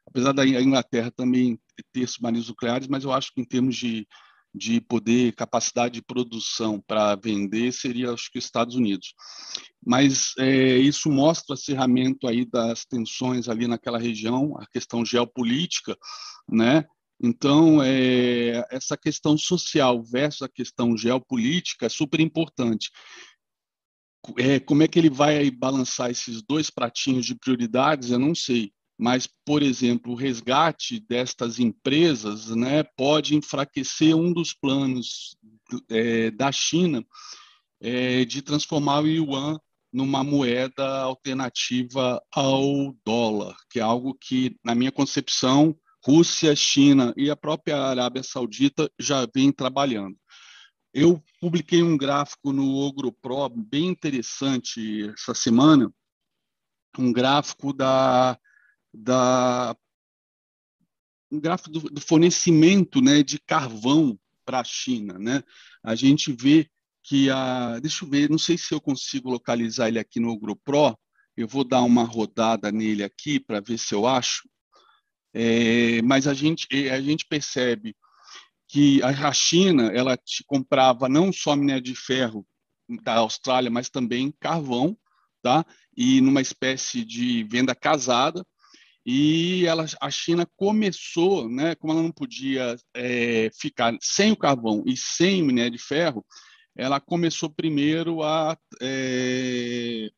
apesar da Inglaterra também ter submarinos nucleares, mas eu acho que em termos de de poder, capacidade de produção para vender seria, acho que, Estados Unidos. Mas é, isso mostra o acirramento aí das tensões ali naquela região, a questão geopolítica, né? Então, é, essa questão social versus a questão geopolítica é super importante. É, como é que ele vai balançar esses dois pratinhos de prioridades, eu não sei mas, por exemplo, o resgate destas empresas né, pode enfraquecer um dos planos é, da China de transformar o yuan numa moeda alternativa ao dólar, que é algo que, na minha concepção, Rússia, China e a própria Arábia Saudita já vêm trabalhando. Eu publiquei um gráfico no OgroPro bem interessante essa semana, um gráfico da da um gráfico do, do fornecimento né, de carvão para a China. Né? A gente vê que a. Deixa eu ver, não sei se eu consigo localizar ele aqui no AgroPro. Eu vou dar uma rodada nele aqui para ver se eu acho. É, mas a gente, a gente percebe que a China ela comprava não só minério de ferro da Austrália, mas também carvão, tá? E numa espécie de venda casada, e ela, a China começou, né, como ela não podia é, ficar sem o carvão e sem o minério de ferro, ela começou primeiro a é,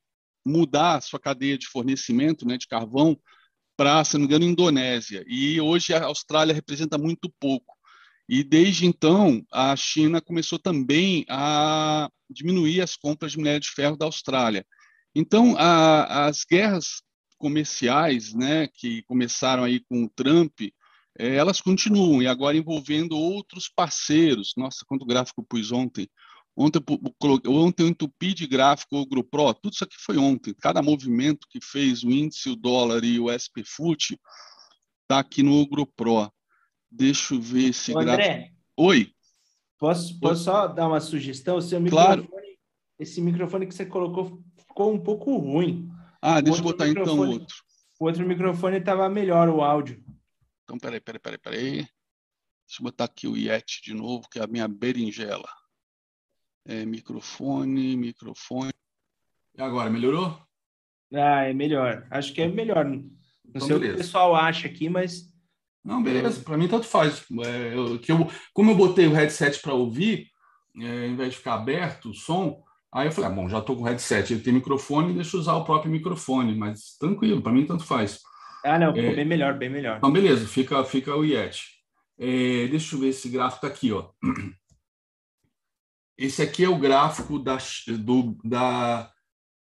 mudar a sua cadeia de fornecimento né, de carvão para, se não me engano, Indonésia. E hoje a Austrália representa muito pouco. E desde então, a China começou também a diminuir as compras de minério de ferro da Austrália. Então, a, as guerras comerciais, né, que começaram aí com o Trump, é, elas continuam e agora envolvendo outros parceiros. Nossa, quanto gráfico pus ontem. Ontem, ontem eu entupi de gráfico o GruPro, tudo isso aqui foi ontem. Cada movimento que fez o índice, o dólar e o SP Foot está aqui no GruPro. Deixa eu ver esse Ô, gráfico. André, Oi. Posso, posso só dar uma sugestão? O seu microfone, claro. esse microfone que você colocou ficou um pouco ruim. Ah, deixa eu botar então outro. O outro microfone estava melhor o áudio. Então, peraí, peraí, peraí, peraí. Deixa eu botar aqui o Yeti de novo, que é a minha berinjela. É, microfone, microfone. E agora, melhorou? Ah, é melhor. Acho que é melhor. Não então, sei beleza. o que o pessoal acha aqui, mas. Não, beleza. Para mim, tanto faz. É, eu, que eu, como eu botei o headset para ouvir, é, ao invés de ficar aberto o som, Aí eu falei, ah, bom, já estou com headset, ele tem microfone, deixa eu usar o próprio microfone, mas tranquilo, para mim tanto faz. Ah, não, ficou é, bem melhor, bem melhor. Então, beleza, fica, fica o Yeti. É, deixa eu ver esse gráfico tá aqui, ó. Esse aqui é o gráfico da, do, da,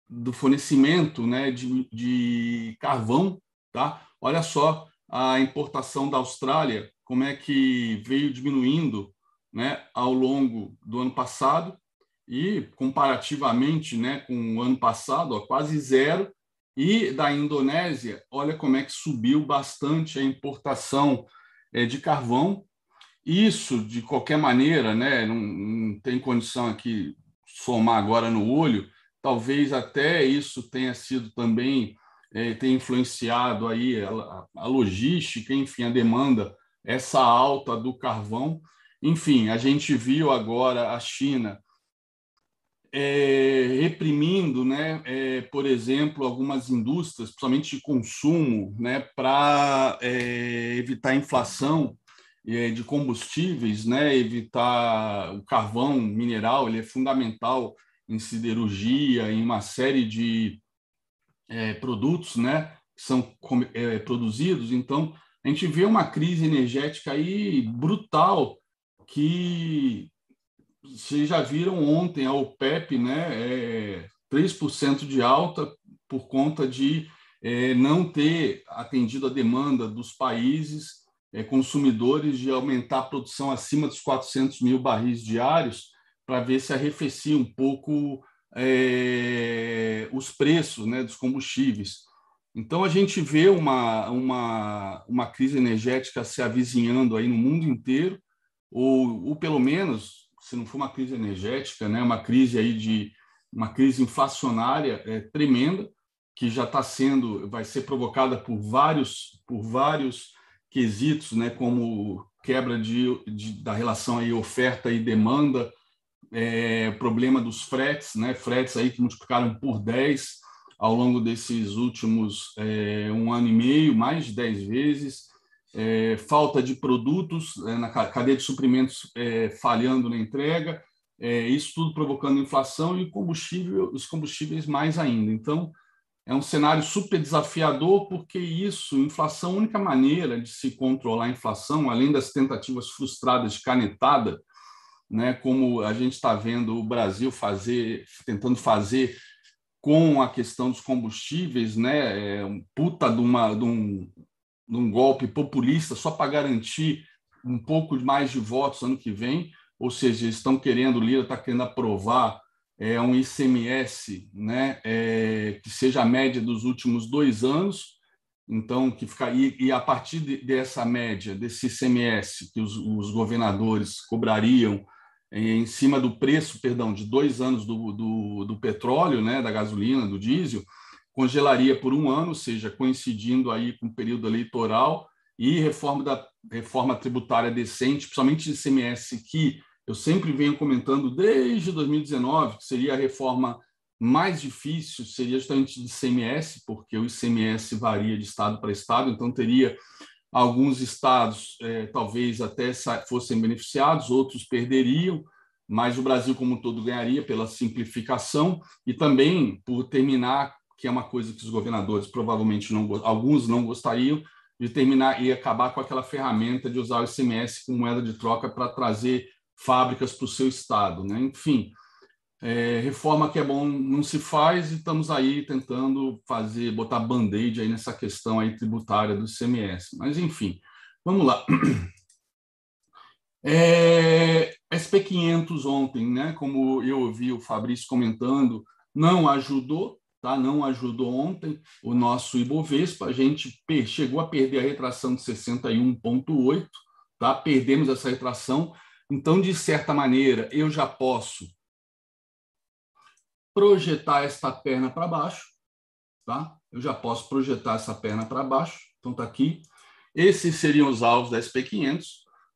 do fornecimento né, de, de carvão, tá? Olha só a importação da Austrália, como é que veio diminuindo né, ao longo do ano passado e comparativamente né, com o ano passado, ó, quase zero. E da Indonésia, olha como é que subiu bastante a importação é, de carvão. Isso, de qualquer maneira, né, não, não tem condição aqui somar agora no olho, talvez até isso tenha sido também, é, tenha influenciado aí a, a logística, enfim, a demanda, essa alta do carvão. Enfim, a gente viu agora a China é, reprimindo, né, é, por exemplo, algumas indústrias, principalmente de consumo, né, para é, evitar inflação de combustíveis, né, evitar o carvão mineral, ele é fundamental em siderurgia, em uma série de é, produtos, né, que são é, produzidos. Então, a gente vê uma crise energética aí brutal que vocês já viram ontem a OPEP, né? É 3% de alta, por conta de é, não ter atendido a demanda dos países consumidores de aumentar a produção acima dos 400 mil barris diários para ver se arrefecia um pouco é, os preços né, dos combustíveis. Então, a gente vê uma, uma, uma crise energética se avizinhando aí no mundo inteiro, ou, ou pelo menos, se não for uma crise energética, né, uma crise aí de uma crise inflacionária é, tremenda, que já está sendo, vai ser provocada por vários, por vários quesitos, né, como quebra de, de da relação aí oferta e demanda, é, problema dos fretes, né, fretes aí que multiplicaram por 10 ao longo desses últimos é, um ano e meio, mais de 10 vezes, é, falta de produtos é, na cadeia de suprimentos é, falhando na entrega, é, isso tudo provocando inflação e combustível, os combustíveis mais ainda. Então, é um cenário super desafiador, porque isso, inflação, a única maneira de se controlar a inflação, além das tentativas frustradas de canetada, né, como a gente está vendo o Brasil fazer, tentando fazer com a questão dos combustíveis, né, é um puta de, uma, de, um, de um golpe populista só para garantir um pouco mais de votos ano que vem, ou seja, estão querendo, o Lira está querendo aprovar é, um ICMS né, é, que seja a média dos últimos dois anos, então que fica e, e a partir de, dessa média desse ICMS que os, os governadores cobrariam em cima do preço, perdão, de dois anos do, do, do, petróleo, né, da gasolina, do diesel, congelaria por um ano, ou seja, coincidindo aí com o período eleitoral e reforma da reforma tributária decente, principalmente de ICMS, que eu sempre venho comentando desde 2019 que seria a reforma mais difícil, seria justamente de ICMS, porque o ICMS varia de estado para estado, então teria alguns estados é, talvez até fossem beneficiados, outros perderiam, mas o Brasil como um todo ganharia pela simplificação e também por terminar, que é uma coisa que os governadores provavelmente não, alguns não gostariam, de terminar e acabar com aquela ferramenta de usar o ICMS como moeda de troca para trazer fábricas para o seu estado. Né? Enfim, é, reforma que é bom não se faz e estamos aí tentando fazer, botar band-aid aí nessa questão aí tributária do ICMS. Mas, enfim, vamos lá. É, SP500 ontem, né, como eu ouvi o Fabrício comentando, não ajudou, tá? não ajudou ontem o nosso Ibovespa, a gente chegou a perder a retração de 61,8, tá? perdemos essa retração, então, de certa maneira, eu já posso projetar esta perna para baixo, tá? Eu já posso projetar essa perna para baixo. Então, está aqui. Esses seriam os alvos da SP500,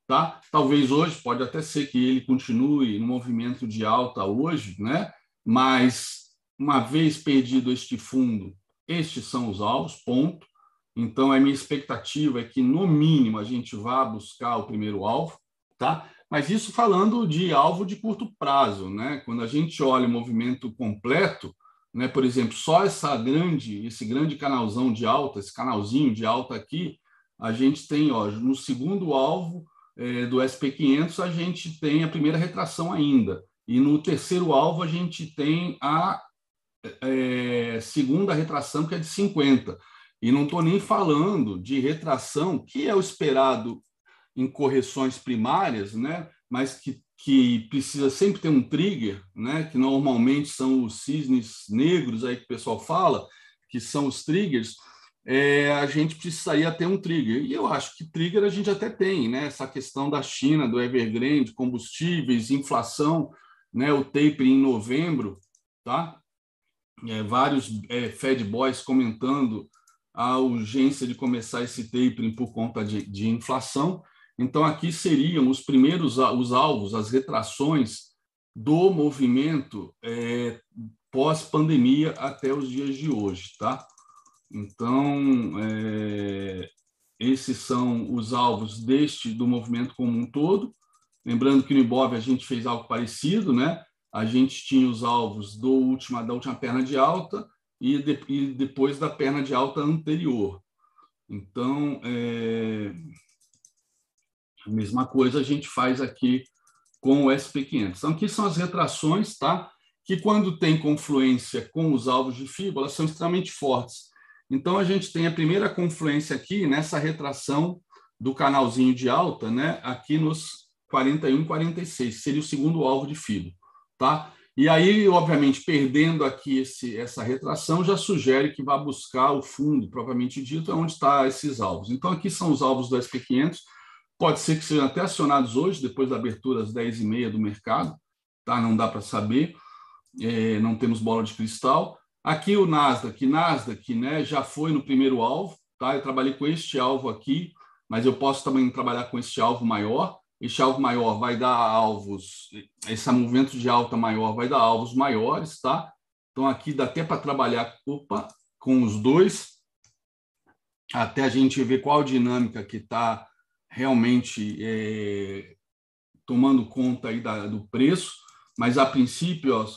tá? Talvez hoje, pode até ser que ele continue no movimento de alta hoje, né? Mas, uma vez perdido este fundo, estes são os alvos, ponto. Então, a minha expectativa é que, no mínimo, a gente vá buscar o primeiro alvo, tá? Mas isso falando de alvo de curto prazo, né? Quando a gente olha o movimento completo, né? Por exemplo, só essa grande, esse grande canalzão de alta, esse canalzinho de alta aqui, a gente tem, ó, no segundo alvo é, do SP500 a gente tem a primeira retração ainda e no terceiro alvo a gente tem a é, segunda retração que é de 50 e não estou nem falando de retração que é o esperado em correções primárias, né? mas que, que precisa sempre ter um trigger, né? que normalmente são os cisnes negros aí que o pessoal fala, que são os triggers, é, a gente precisaria ter um trigger. E eu acho que trigger a gente até tem, né? essa questão da China, do Evergrande, combustíveis, inflação, né? o taper em novembro, tá? É, vários é, Fed Boys comentando a urgência de começar esse tapering por conta de, de inflação. Então, aqui seriam os primeiros os alvos, as retrações do movimento é, pós-pandemia até os dias de hoje, tá? Então, é, esses são os alvos deste do movimento como um todo. Lembrando que no Ibov a gente fez algo parecido, né? A gente tinha os alvos do última, da última perna de alta e, de, e depois da perna de alta anterior. Então, é, a mesma coisa a gente faz aqui com o SP500. Então, aqui são as retrações, tá? que quando tem confluência com os alvos de FIBO, elas são extremamente fortes. Então, a gente tem a primeira confluência aqui nessa retração do canalzinho de alta, né? aqui nos 41, 46, seria o segundo alvo de FIBO. Tá? E aí, obviamente, perdendo aqui esse, essa retração, já sugere que vá buscar o fundo, propriamente dito, onde estão esses alvos. Então, aqui são os alvos do SP500, pode ser que sejam até acionados hoje, depois da abertura às 10h30 do mercado, tá? não dá para saber, é, não temos bola de cristal. Aqui o Nasdaq, Nasdaq né, já foi no primeiro alvo, tá? eu trabalhei com este alvo aqui, mas eu posso também trabalhar com este alvo maior, este alvo maior vai dar alvos, esse movimento de alta maior vai dar alvos maiores, tá? Então aqui dá até para trabalhar opa, com os dois, até a gente ver qual dinâmica que está realmente é, tomando conta aí da, do preço, mas a princípio, ó,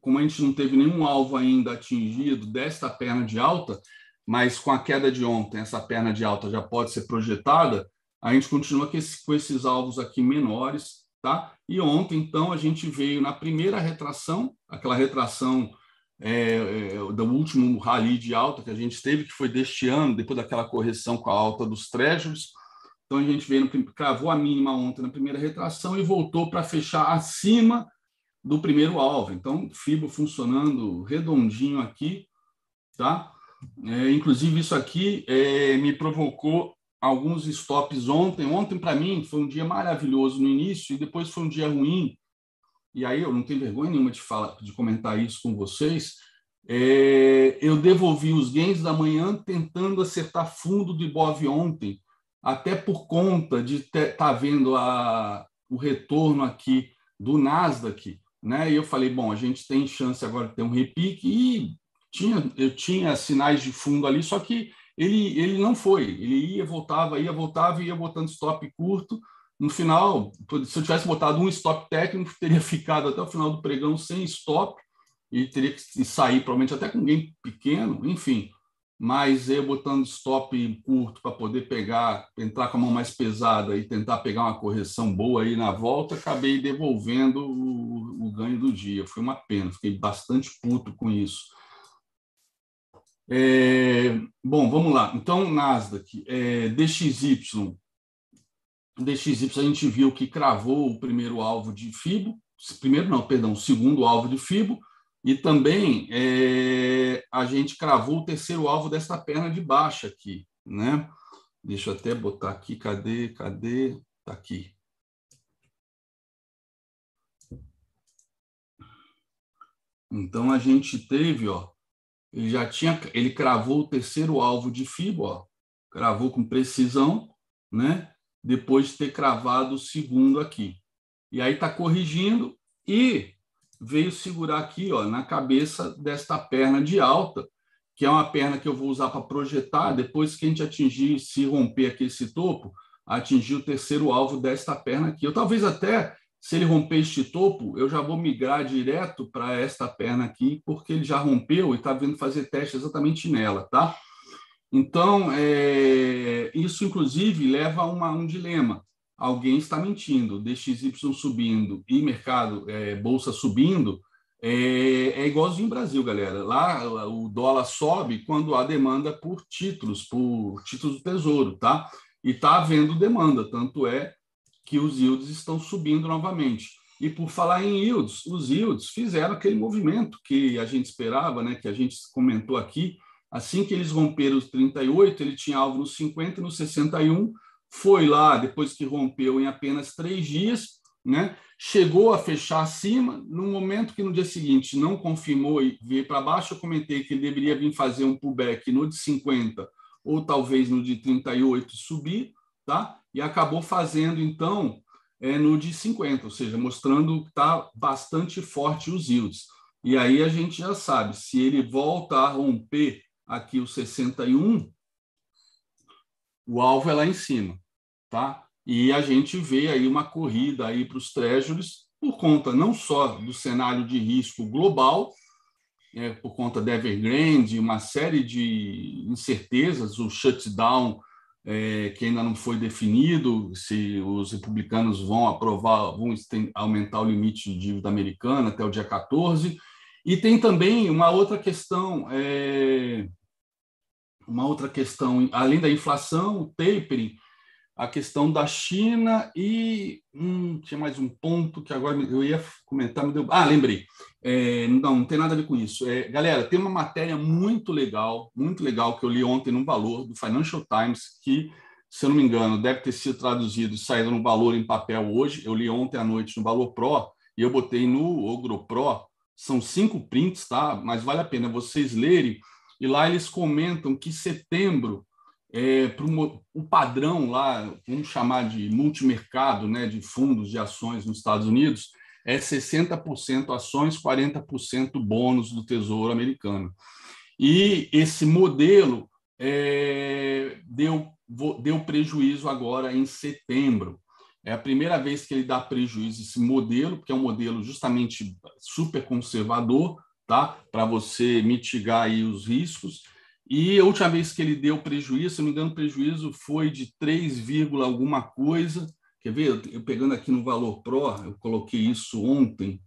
como a gente não teve nenhum alvo ainda atingido desta perna de alta, mas com a queda de ontem, essa perna de alta já pode ser projetada, a gente continua com, esse, com esses alvos aqui menores, tá? E ontem, então, a gente veio na primeira retração, aquela retração é, é, do último rally de alta que a gente teve, que foi deste ano, depois daquela correção com a alta dos treasuries. Então, a gente veio, no, cravou a mínima ontem na primeira retração e voltou para fechar acima do primeiro alvo. Então, FIBO funcionando redondinho aqui, tá? É, inclusive, isso aqui é, me provocou alguns stops ontem. Ontem, para mim, foi um dia maravilhoso no início e depois foi um dia ruim. E aí eu não tenho vergonha nenhuma de falar, de comentar isso com vocês. É, eu devolvi os gains da manhã tentando acertar fundo do Ibov ontem, até por conta de estar tá vendo a, o retorno aqui do Nasdaq, né? E eu falei, bom, a gente tem chance agora de ter um repique e tinha, eu tinha sinais de fundo ali, só que ele, ele não foi. Ele ia, voltava, ia, voltava, ia botando stop curto. No final, se eu tivesse botado um stop técnico, teria ficado até o final do pregão sem stop e teria que sair, provavelmente até com alguém pequeno, enfim. Mas eu botando stop curto para poder pegar, entrar com a mão mais pesada e tentar pegar uma correção boa aí na volta, acabei devolvendo o, o ganho do dia. Foi uma pena, fiquei bastante puto com isso. É, bom, vamos lá. Então, Nasdaq, é, DXY. DXY a gente viu que cravou o primeiro alvo de FIBO, primeiro não, perdão, segundo alvo de FIBO, e também é, a gente cravou o terceiro alvo desta perna de baixa aqui, né? Deixa eu até botar aqui, cadê, cadê? Tá aqui. Então a gente teve, ó, ele já tinha, ele cravou o terceiro alvo de FIBO, ó, cravou com precisão, né? Depois de ter cravado o segundo aqui. E aí está corrigindo e veio segurar aqui, ó, na cabeça desta perna de alta, que é uma perna que eu vou usar para projetar depois que a gente atingir, se romper aqui esse topo, atingir o terceiro alvo desta perna aqui. Eu talvez até se ele romper este topo, eu já vou migrar direto para esta perna aqui, porque ele já rompeu e está vindo fazer teste exatamente nela, tá? Então, é, isso inclusive leva a uma, um dilema. Alguém está mentindo, DXY subindo e mercado, é, bolsa subindo, é, é igualzinho no Brasil, galera. Lá o dólar sobe quando há demanda por títulos, por títulos do tesouro, tá? E está havendo demanda, tanto é que os yields estão subindo novamente. E por falar em yields, os yields fizeram aquele movimento que a gente esperava, né, que a gente comentou aqui. Assim que eles romperam os 38, ele tinha alvo nos 50 e nos 61, foi lá, depois que rompeu em apenas três dias, né, chegou a fechar acima, no momento que no dia seguinte não confirmou e veio para baixo, eu comentei que ele deveria vir fazer um pullback no de 50 ou talvez no de 38 subir, tá? e acabou fazendo, então, é, no de 50, ou seja, mostrando que está bastante forte os yields. E aí a gente já sabe, se ele volta a romper aqui o 61, o alvo é lá em cima, tá? E a gente vê aí uma corrida aí para os treasuries por conta não só do cenário de risco global, é, por conta da Evergrande, uma série de incertezas, o shutdown é, que ainda não foi definido se os republicanos vão aprovar, vão aumentar o limite de dívida americana até o dia 14. E tem também uma outra questão, é, uma outra questão, além da inflação, o tapering, a questão da China e hum, tinha mais um ponto que agora eu ia comentar, me deu. Ah, lembrei. É, não, não tem nada a ver com isso. É, galera, tem uma matéria muito legal, muito legal que eu li ontem no Valor do Financial Times que, se eu não me engano, deve ter sido traduzido e saído no Valor em papel hoje. Eu li ontem à noite no Valor Pro e eu botei no Ogro Pro. São cinco prints, tá? Mas vale a pena vocês lerem. E lá eles comentam que setembro é, para o padrão lá, vamos chamar de multimercado, né, de fundos de ações nos Estados Unidos, é 60% ações, 40% bônus do Tesouro Americano. E esse modelo é, deu, deu prejuízo agora em setembro. É a primeira vez que ele dá prejuízo esse modelo, porque é um modelo justamente super conservador, tá? Para você mitigar aí os riscos. E a última vez que ele deu prejuízo, se não me engano, o prejuízo foi de 3, alguma coisa. Quer ver? Eu pegando aqui no Valor Pro, eu coloquei isso ontem.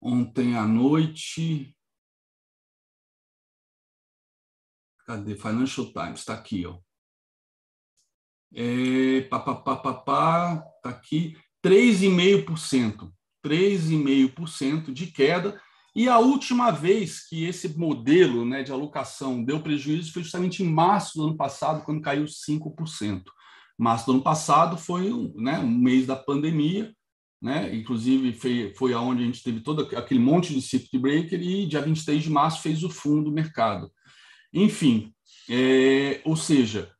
Ontem à noite. Cadê? Financial Times, está aqui, ó. É, pá, pá, pá, pá, pá, tá aqui, 3,5%. 3,5% de queda e a última vez que esse modelo né, de alocação deu prejuízo foi justamente em março do ano passado, quando caiu 5%. Março do ano passado foi né, um mês da pandemia, né? inclusive foi, foi aonde a gente teve todo aquele monte de circuit breaker e dia 23 de março fez o fundo do mercado. Enfim, é, ou seja,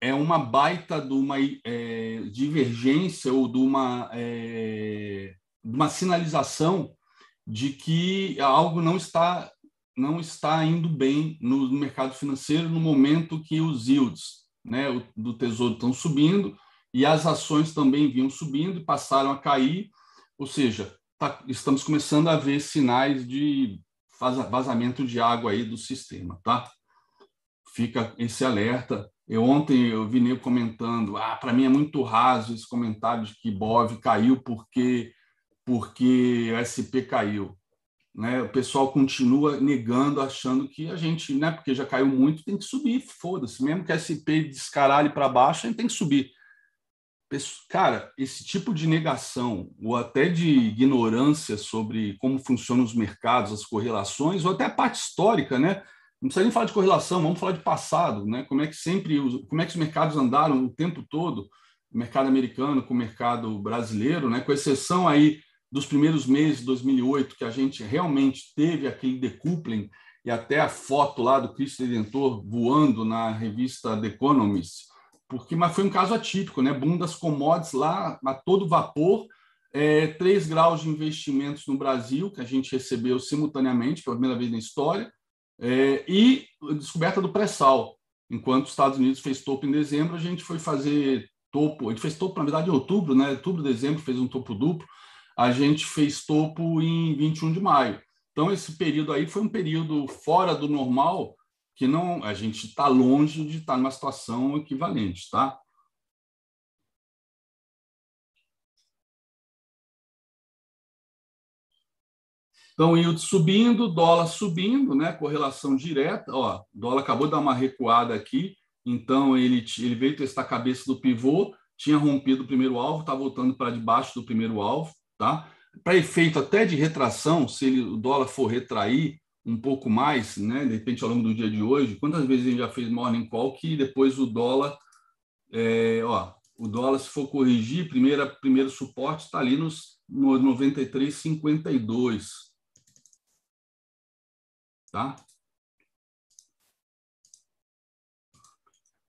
é uma baita de uma é, divergência ou de uma, é, uma sinalização de que algo não está não está indo bem no mercado financeiro no momento que os yields né, do tesouro estão subindo e as ações também vinham subindo e passaram a cair, ou seja, tá, estamos começando a ver sinais de vazamento de água aí do sistema, tá? Fica esse alerta. Eu ontem eu vi nego comentando, ah, para mim é muito raso esse comentário de que Bov caiu porque porque a SP caiu. Né? O pessoal continua negando, achando que a gente, né, porque já caiu muito, tem que subir, foda-se. Mesmo que SP descaralhe para baixo, a gente tem que subir. Cara, esse tipo de negação, ou até de ignorância sobre como funcionam os mercados, as correlações, ou até a parte histórica, né? Não precisa nem falar de correlação, vamos falar de passado, né? Como é que sempre, como é que os mercados andaram o tempo todo, o mercado americano com o mercado brasileiro, né? Com exceção aí dos primeiros meses de 2008, que a gente realmente teve aquele decoupling, e até a foto lá do Cristo Redentor voando na revista The Economist, porque mas foi um caso atípico, né? Boom das commodities lá a todo vapor, é, 3 graus de investimentos no Brasil, que a gente recebeu simultaneamente, pela primeira vez na história, é, e descoberta do pré-sal. Enquanto os Estados Unidos fez topo em dezembro, a gente foi fazer topo, a gente fez topo, na verdade, em outubro, né? Outubro, dezembro, fez um topo duplo a gente fez topo em 21 de maio. Então, esse período aí foi um período fora do normal, que não a gente está longe de estar tá numa situação equivalente, tá? Então, yield subindo, dólar subindo, né? Correlação direta. Ó, dólar acabou de dar uma recuada aqui, então ele, ele veio testar a cabeça do pivô, tinha rompido o primeiro alvo, está voltando para debaixo do primeiro alvo. Tá? Para efeito até de retração, se ele, o dólar for retrair um pouco mais, né, de repente ao longo do dia de hoje, quantas vezes a gente já fez morning call que depois o dólar, é, ó, o dólar se for corrigir, primeira, primeiro suporte está ali nos no 93,52, tá?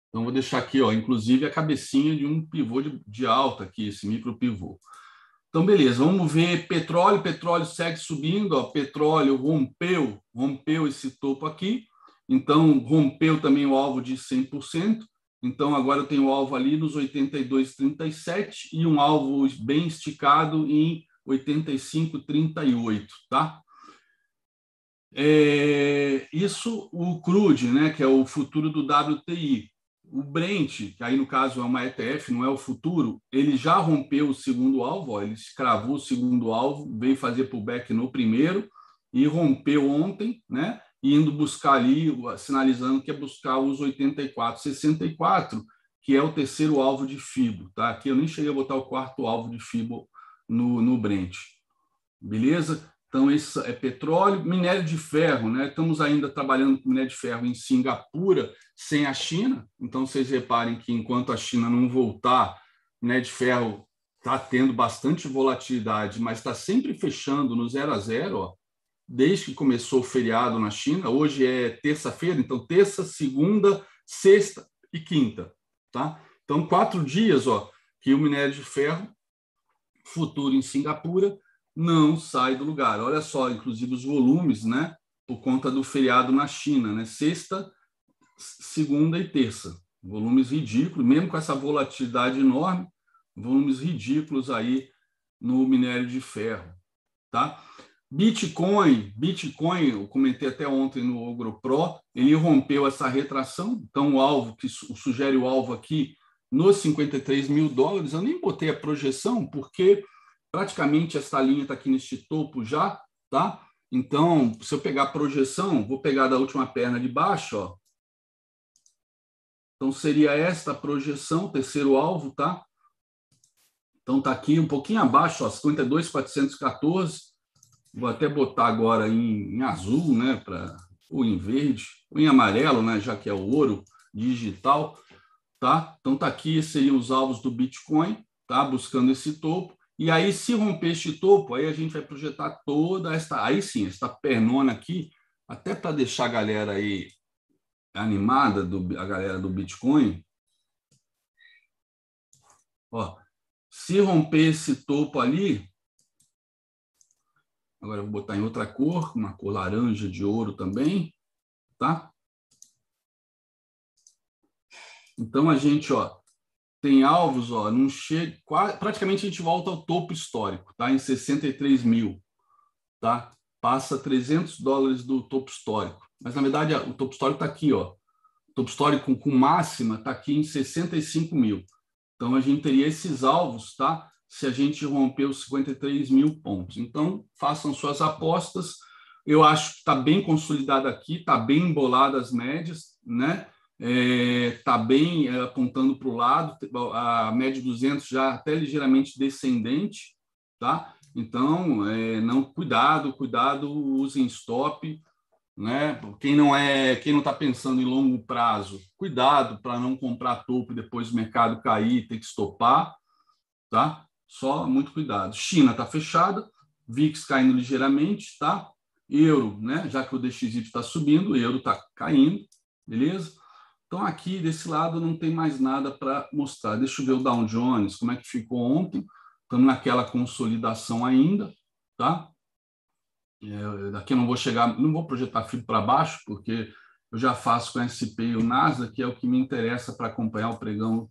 Então vou deixar aqui, ó, inclusive a cabecinha de um pivô de, de alta aqui, esse micro pivô. Então, beleza, vamos ver petróleo. Petróleo segue subindo, ó, petróleo rompeu, rompeu esse topo aqui. Então, rompeu também o alvo de 100%. Então, agora eu tenho o alvo ali nos 82,37 e um alvo bem esticado em 85,38, tá? É, isso, o crude, né, que é o futuro do WTI. O Brent, que aí no caso é uma ETF, não é o futuro, ele já rompeu o segundo alvo, ó, ele escravou o segundo alvo, veio fazer pullback no primeiro e rompeu ontem, né? Indo buscar ali, sinalizando que é buscar os 84, 64, que é o terceiro alvo de FIBO, tá? Aqui eu nem cheguei a botar o quarto alvo de FIBO no, no Brent. Beleza? Então, esse é petróleo, minério de ferro, né? Estamos ainda trabalhando com minério de ferro em Singapura, sem a China. Então, vocês reparem que enquanto a China não voltar, minério de ferro está tendo bastante volatilidade, mas está sempre fechando no zero a zero, ó, desde que começou o feriado na China. Hoje é terça-feira, então terça, segunda, sexta e quinta, tá? Então, quatro dias, ó, que o minério de ferro futuro em Singapura não sai do lugar. Olha só, inclusive os volumes, né? Por conta do feriado na China, né? Sexta, segunda e terça. Volumes ridículos, mesmo com essa volatilidade enorme, volumes ridículos aí no minério de ferro, tá? Bitcoin, Bitcoin, eu comentei até ontem no Ogro Pro, ele rompeu essa retração, então o alvo que sugere o alvo aqui nos 53 mil dólares, eu nem botei a projeção, porque praticamente essa linha está aqui neste topo já, tá? Então, se eu pegar a projeção, vou pegar da última perna de baixo, ó. Então, seria esta projeção, terceiro alvo, tá? Então, tá aqui um pouquinho abaixo, ó, 52,414. Vou até botar agora em, em azul, né, para ou em verde, ou em amarelo, né, já que é o ouro digital, tá? Então, tá aqui, seriam os alvos do Bitcoin, tá? Buscando esse topo. E aí, se romper este topo, aí a gente vai projetar toda esta, aí sim, esta pernona aqui, até para deixar a galera aí animada, do, a galera do Bitcoin. Ó, se romper esse topo ali, agora eu vou botar em outra cor, uma cor laranja de ouro também, tá? Então a gente, ó, tem alvos, ó, não chega, quase, praticamente a gente volta ao topo histórico, tá? Em 63 mil, tá? Passa 300 dólares do topo histórico. Mas, na verdade, o topo histórico está aqui, ó. O topo histórico com máxima está aqui em 65 mil. Então, a gente teria esses alvos, tá? Se a gente romper os 53 mil pontos. Então, façam suas apostas. Eu acho que está bem consolidado aqui, está bem embolado as médias, né? Está é, tá bem é, apontando para o lado, a média 200 já até ligeiramente descendente, tá? Então, é, não cuidado, cuidado, usem stop, né? Quem não é, quem não está pensando em longo prazo, cuidado para não comprar topo e depois o mercado cair, ter que estopar, tá? Só muito cuidado. China está fechada, VIX caindo ligeiramente, tá? Euro, né? Já que o DXY está subindo, o euro está caindo, beleza? Então, aqui desse lado não tem mais nada para mostrar. Deixa eu ver o Dow Jones, como é que ficou ontem. Estamos naquela consolidação ainda, tá? É, daqui eu não vou chegar, não vou projetar fio para baixo, porque eu já faço com a SP e o NASA, que é o que me interessa para acompanhar o pregão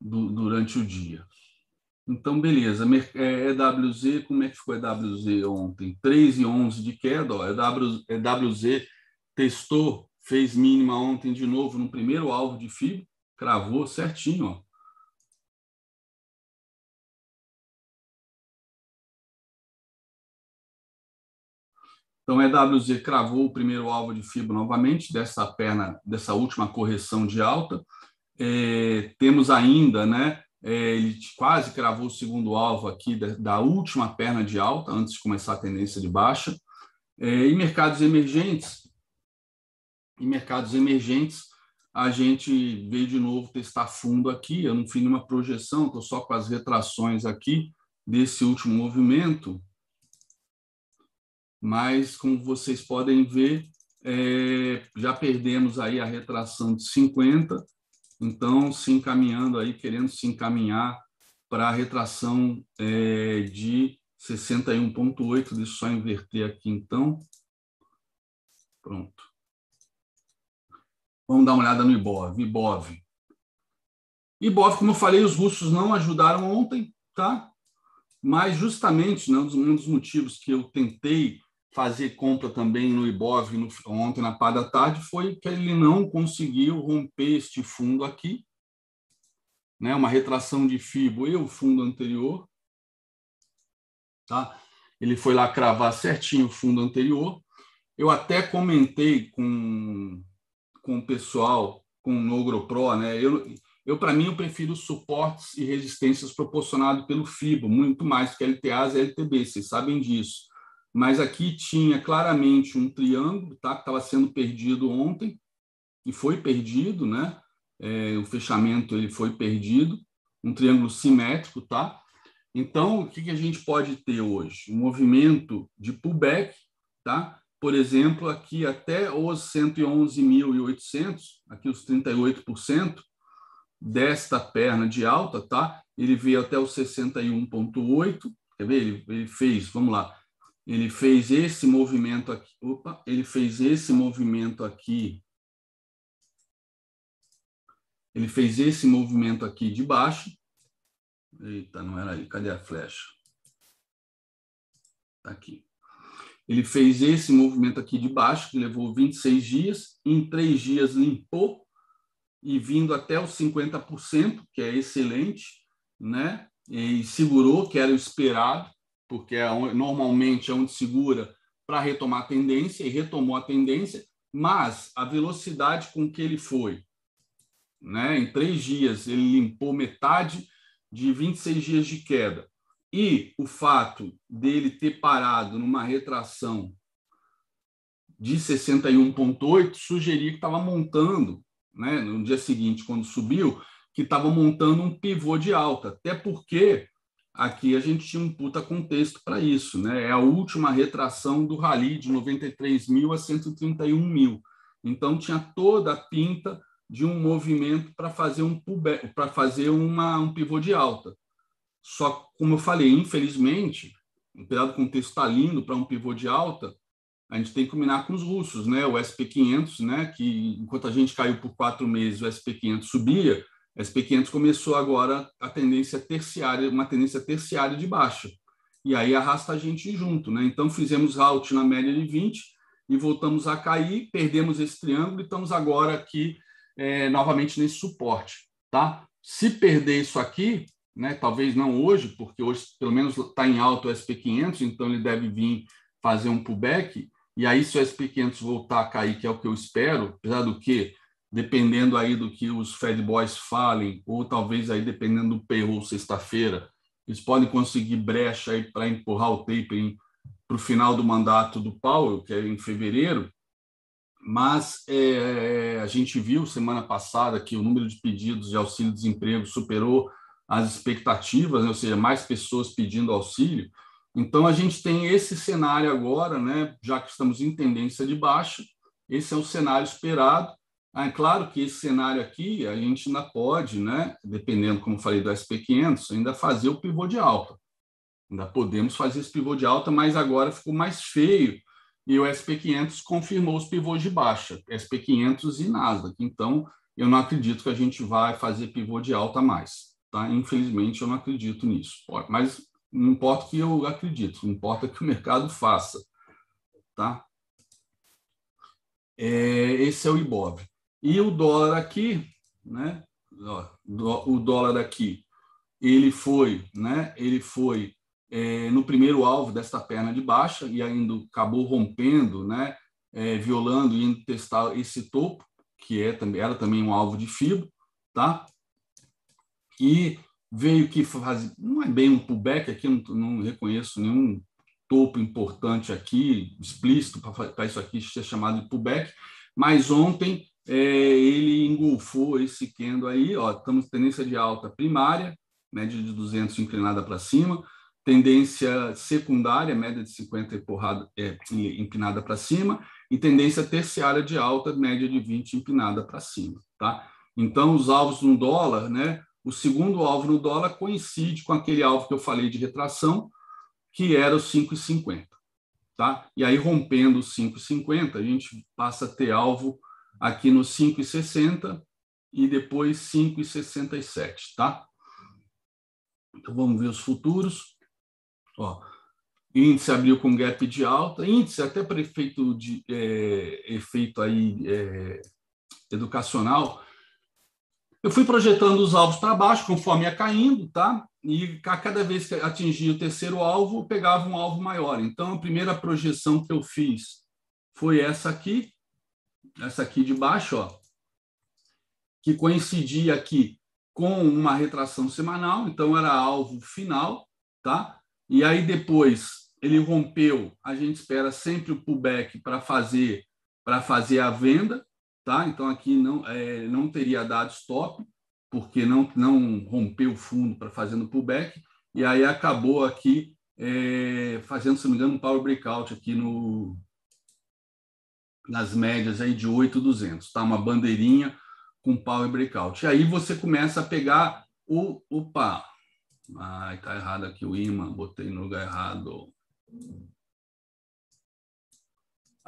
do, durante o dia. Então, beleza. EWZ, como é que ficou EWZ ontem? 3,11 de queda. Ó. EWZ testou fez mínima ontem de novo no primeiro alvo de FIBO, cravou certinho. Ó. Então, EWZ cravou o primeiro alvo de FIBO novamente, dessa perna, dessa última correção de alta. É, temos ainda, né, é, ele quase cravou o segundo alvo aqui da, da, última perna de alta, antes de começar a tendência de baixa. É, e mercados emergentes, em mercados emergentes, a gente veio de novo testar fundo aqui. Eu não fiz nenhuma projeção, estou só com as retrações aqui desse último movimento. Mas, como vocês podem ver, é, já perdemos aí a retração de 50, então se encaminhando aí, querendo se encaminhar para a retração é, de 61,8. Deixa eu só inverter aqui então. Pronto. Vamos dar uma olhada no Ibov. Ibov. Ibov, como eu falei, os russos não ajudaram ontem, tá? Mas justamente né, um dos motivos que eu tentei fazer compra também no Ibov no, ontem na parte da tarde foi que ele não conseguiu romper este fundo aqui, né? Uma retração de FIBO e o fundo anterior, tá? Ele foi lá cravar certinho o fundo anterior. Eu até comentei com, com o pessoal, com o Nogro Pro, né? Eu, eu para mim, eu prefiro suportes e resistências proporcionados pelo FIBO, muito mais que LTAs e LTB, vocês sabem disso mas aqui tinha claramente um triângulo tá, que estava sendo perdido ontem, e foi perdido, né? É, o fechamento ele foi perdido, um triângulo simétrico, tá? Então, o que, que a gente pode ter hoje? Um movimento de pullback, tá? Por exemplo, aqui até os 111.800, aqui os 38% desta perna de alta, tá? Ele veio até os 61.8, quer ver? Ele, ele fez, vamos lá, ele fez esse movimento aqui, opa, ele fez esse movimento aqui, ele fez esse movimento aqui de baixo, eita, não era ali, cadê a flecha? Tá aqui. Ele fez esse movimento aqui de baixo, que levou 26 dias, em três dias limpou, e vindo até os 50%, que é excelente, né? E segurou, que era o esperado, porque é normalmente é onde segura para retomar a tendência, e retomou a tendência, mas a velocidade com que ele foi, né? em três dias, ele limpou metade de 26 dias de queda. E o fato dele ter parado numa retração de 61,8 sugeria que estava montando, né, no dia seguinte, quando subiu, que estava montando um pivô de alta, até porque aqui a gente tinha um puta contexto para isso, né? É a última retração do rally de 93 mil a 131 mil. Então tinha toda a pinta de um movimento para fazer um para fazer uma, um pivô de alta. Só como eu falei, infelizmente, apesar do contexto está lindo para um pivô de alta, a gente tem que combinar com os russos, né? O SP500, né? Que enquanto a gente caiu por quatro meses, o SP500 subia SP500 começou agora a tendência terciária, uma tendência terciária de baixa. E aí arrasta a gente junto, né? Então fizemos halt na média de 20 e voltamos a cair, perdemos esse triângulo e estamos agora aqui é, novamente nesse suporte, tá? Se perder isso aqui, né? Talvez não hoje, porque hoje pelo menos está em alto o SP500, então ele deve vir fazer um pullback. E aí se o SP500 voltar a cair, que é o que eu espero, apesar do que dependendo aí do que os Fed Boys falem, ou talvez aí dependendo do payroll sexta-feira, eles podem conseguir brecha aí para empurrar o tapering para o final do mandato do Powell, que é em fevereiro. Mas é, a gente viu semana passada que o número de pedidos de auxílio-desemprego superou as expectativas, né? ou seja, mais pessoas pedindo auxílio. Então a gente tem esse cenário agora, né? já que estamos em tendência de baixa, esse é o cenário esperado ah, é claro que esse cenário aqui a gente ainda pode, né, dependendo, como falei, do SP500, ainda fazer o pivô de alta. Ainda podemos fazer esse pivô de alta, mas agora ficou mais feio e o SP500 confirmou os pivôs de baixa, SP500 e Nasdaq. Então, eu não acredito que a gente vai fazer pivô de alta mais. Tá? Infelizmente, eu não acredito nisso. Mas não importa que eu acredito, importa que o mercado faça. Tá? É, esse é o IBOV. E o dólar aqui, né? O dólar aqui, ele foi, né? Ele foi é, no primeiro alvo desta perna de baixa e ainda acabou rompendo, né? É, violando e indo testar esse topo, que é, era também um alvo de fibra, tá? E veio que faz, não é bem um pullback aqui, não, não reconheço nenhum topo importante aqui, explícito para isso aqui ser chamado de pullback, mas ontem é, ele engolfou esse candle aí, ó, estamos tendência de alta primária, média de 200 inclinada para cima, tendência secundária, média de 50 empurrada, é, empinada para cima, e tendência terciária de alta, média de 20 empinada para cima, tá? Então, os alvos no dólar, né? O segundo alvo no dólar coincide com aquele alvo que eu falei de retração, que era os 5,50, tá? E aí, rompendo os 5,50, a gente passa a ter alvo aqui no 5,60 e depois 5,67, tá? Então vamos ver os futuros. Ó, índice abriu com gap de alta, índice até para efeito, de, é, efeito aí, é, educacional, eu fui projetando os alvos para baixo, conforme ia caindo, tá? E a cada vez que atingia o terceiro alvo, pegava um alvo maior. Então, a primeira projeção que eu fiz foi essa aqui, essa aqui de baixo, ó, que coincidia aqui com uma retração semanal, então era alvo final, tá? E aí depois ele rompeu, a gente espera sempre o pullback para fazer para fazer a venda, tá? Então aqui não é, não teria dado stop porque não não rompeu o fundo para fazer no pullback e aí acabou aqui é, fazendo, se não me engano, um power breakout aqui no nas médias aí de 8,200, tá? Uma bandeirinha com power breakout. E aí você começa a pegar o opa, ai, tá errado aqui o imã, botei no lugar errado.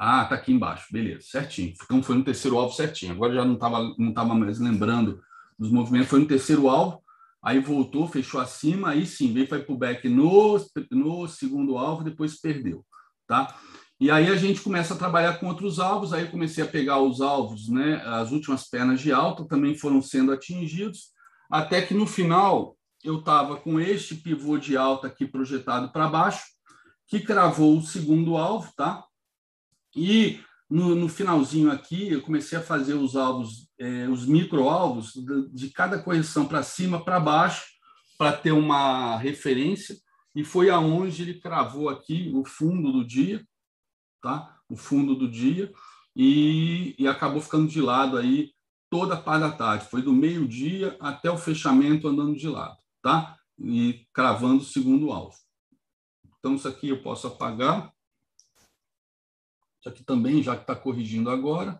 Ah, tá aqui embaixo, beleza, certinho. Então foi no terceiro alvo certinho. Agora já não estava não tava mais lembrando dos movimentos. Foi no terceiro alvo, aí voltou, fechou acima, aí sim, veio para o back no, no segundo alvo, depois perdeu, tá? E aí a gente começa a trabalhar com outros alvos. Aí eu comecei a pegar os alvos, né? As últimas pernas de alta também foram sendo atingidos, até que no final eu estava com este pivô de alta aqui projetado para baixo, que cravou o segundo alvo, tá? E no, no, finalzinho aqui, eu comecei a fazer os alvos, eh, os microalvos, de, de cada correção para cima, para baixo, para ter uma referência. E foi aonde ele cravou aqui o fundo do dia, tá? o fundo do dia, e, e acabou ficando de lado aí toda a parte da tarde. Foi do meio-dia até o fechamento andando de lado, tá? E cravando o segundo alvo. Então, isso aqui eu posso apagar. Isso aqui também, já que está corrigindo agora.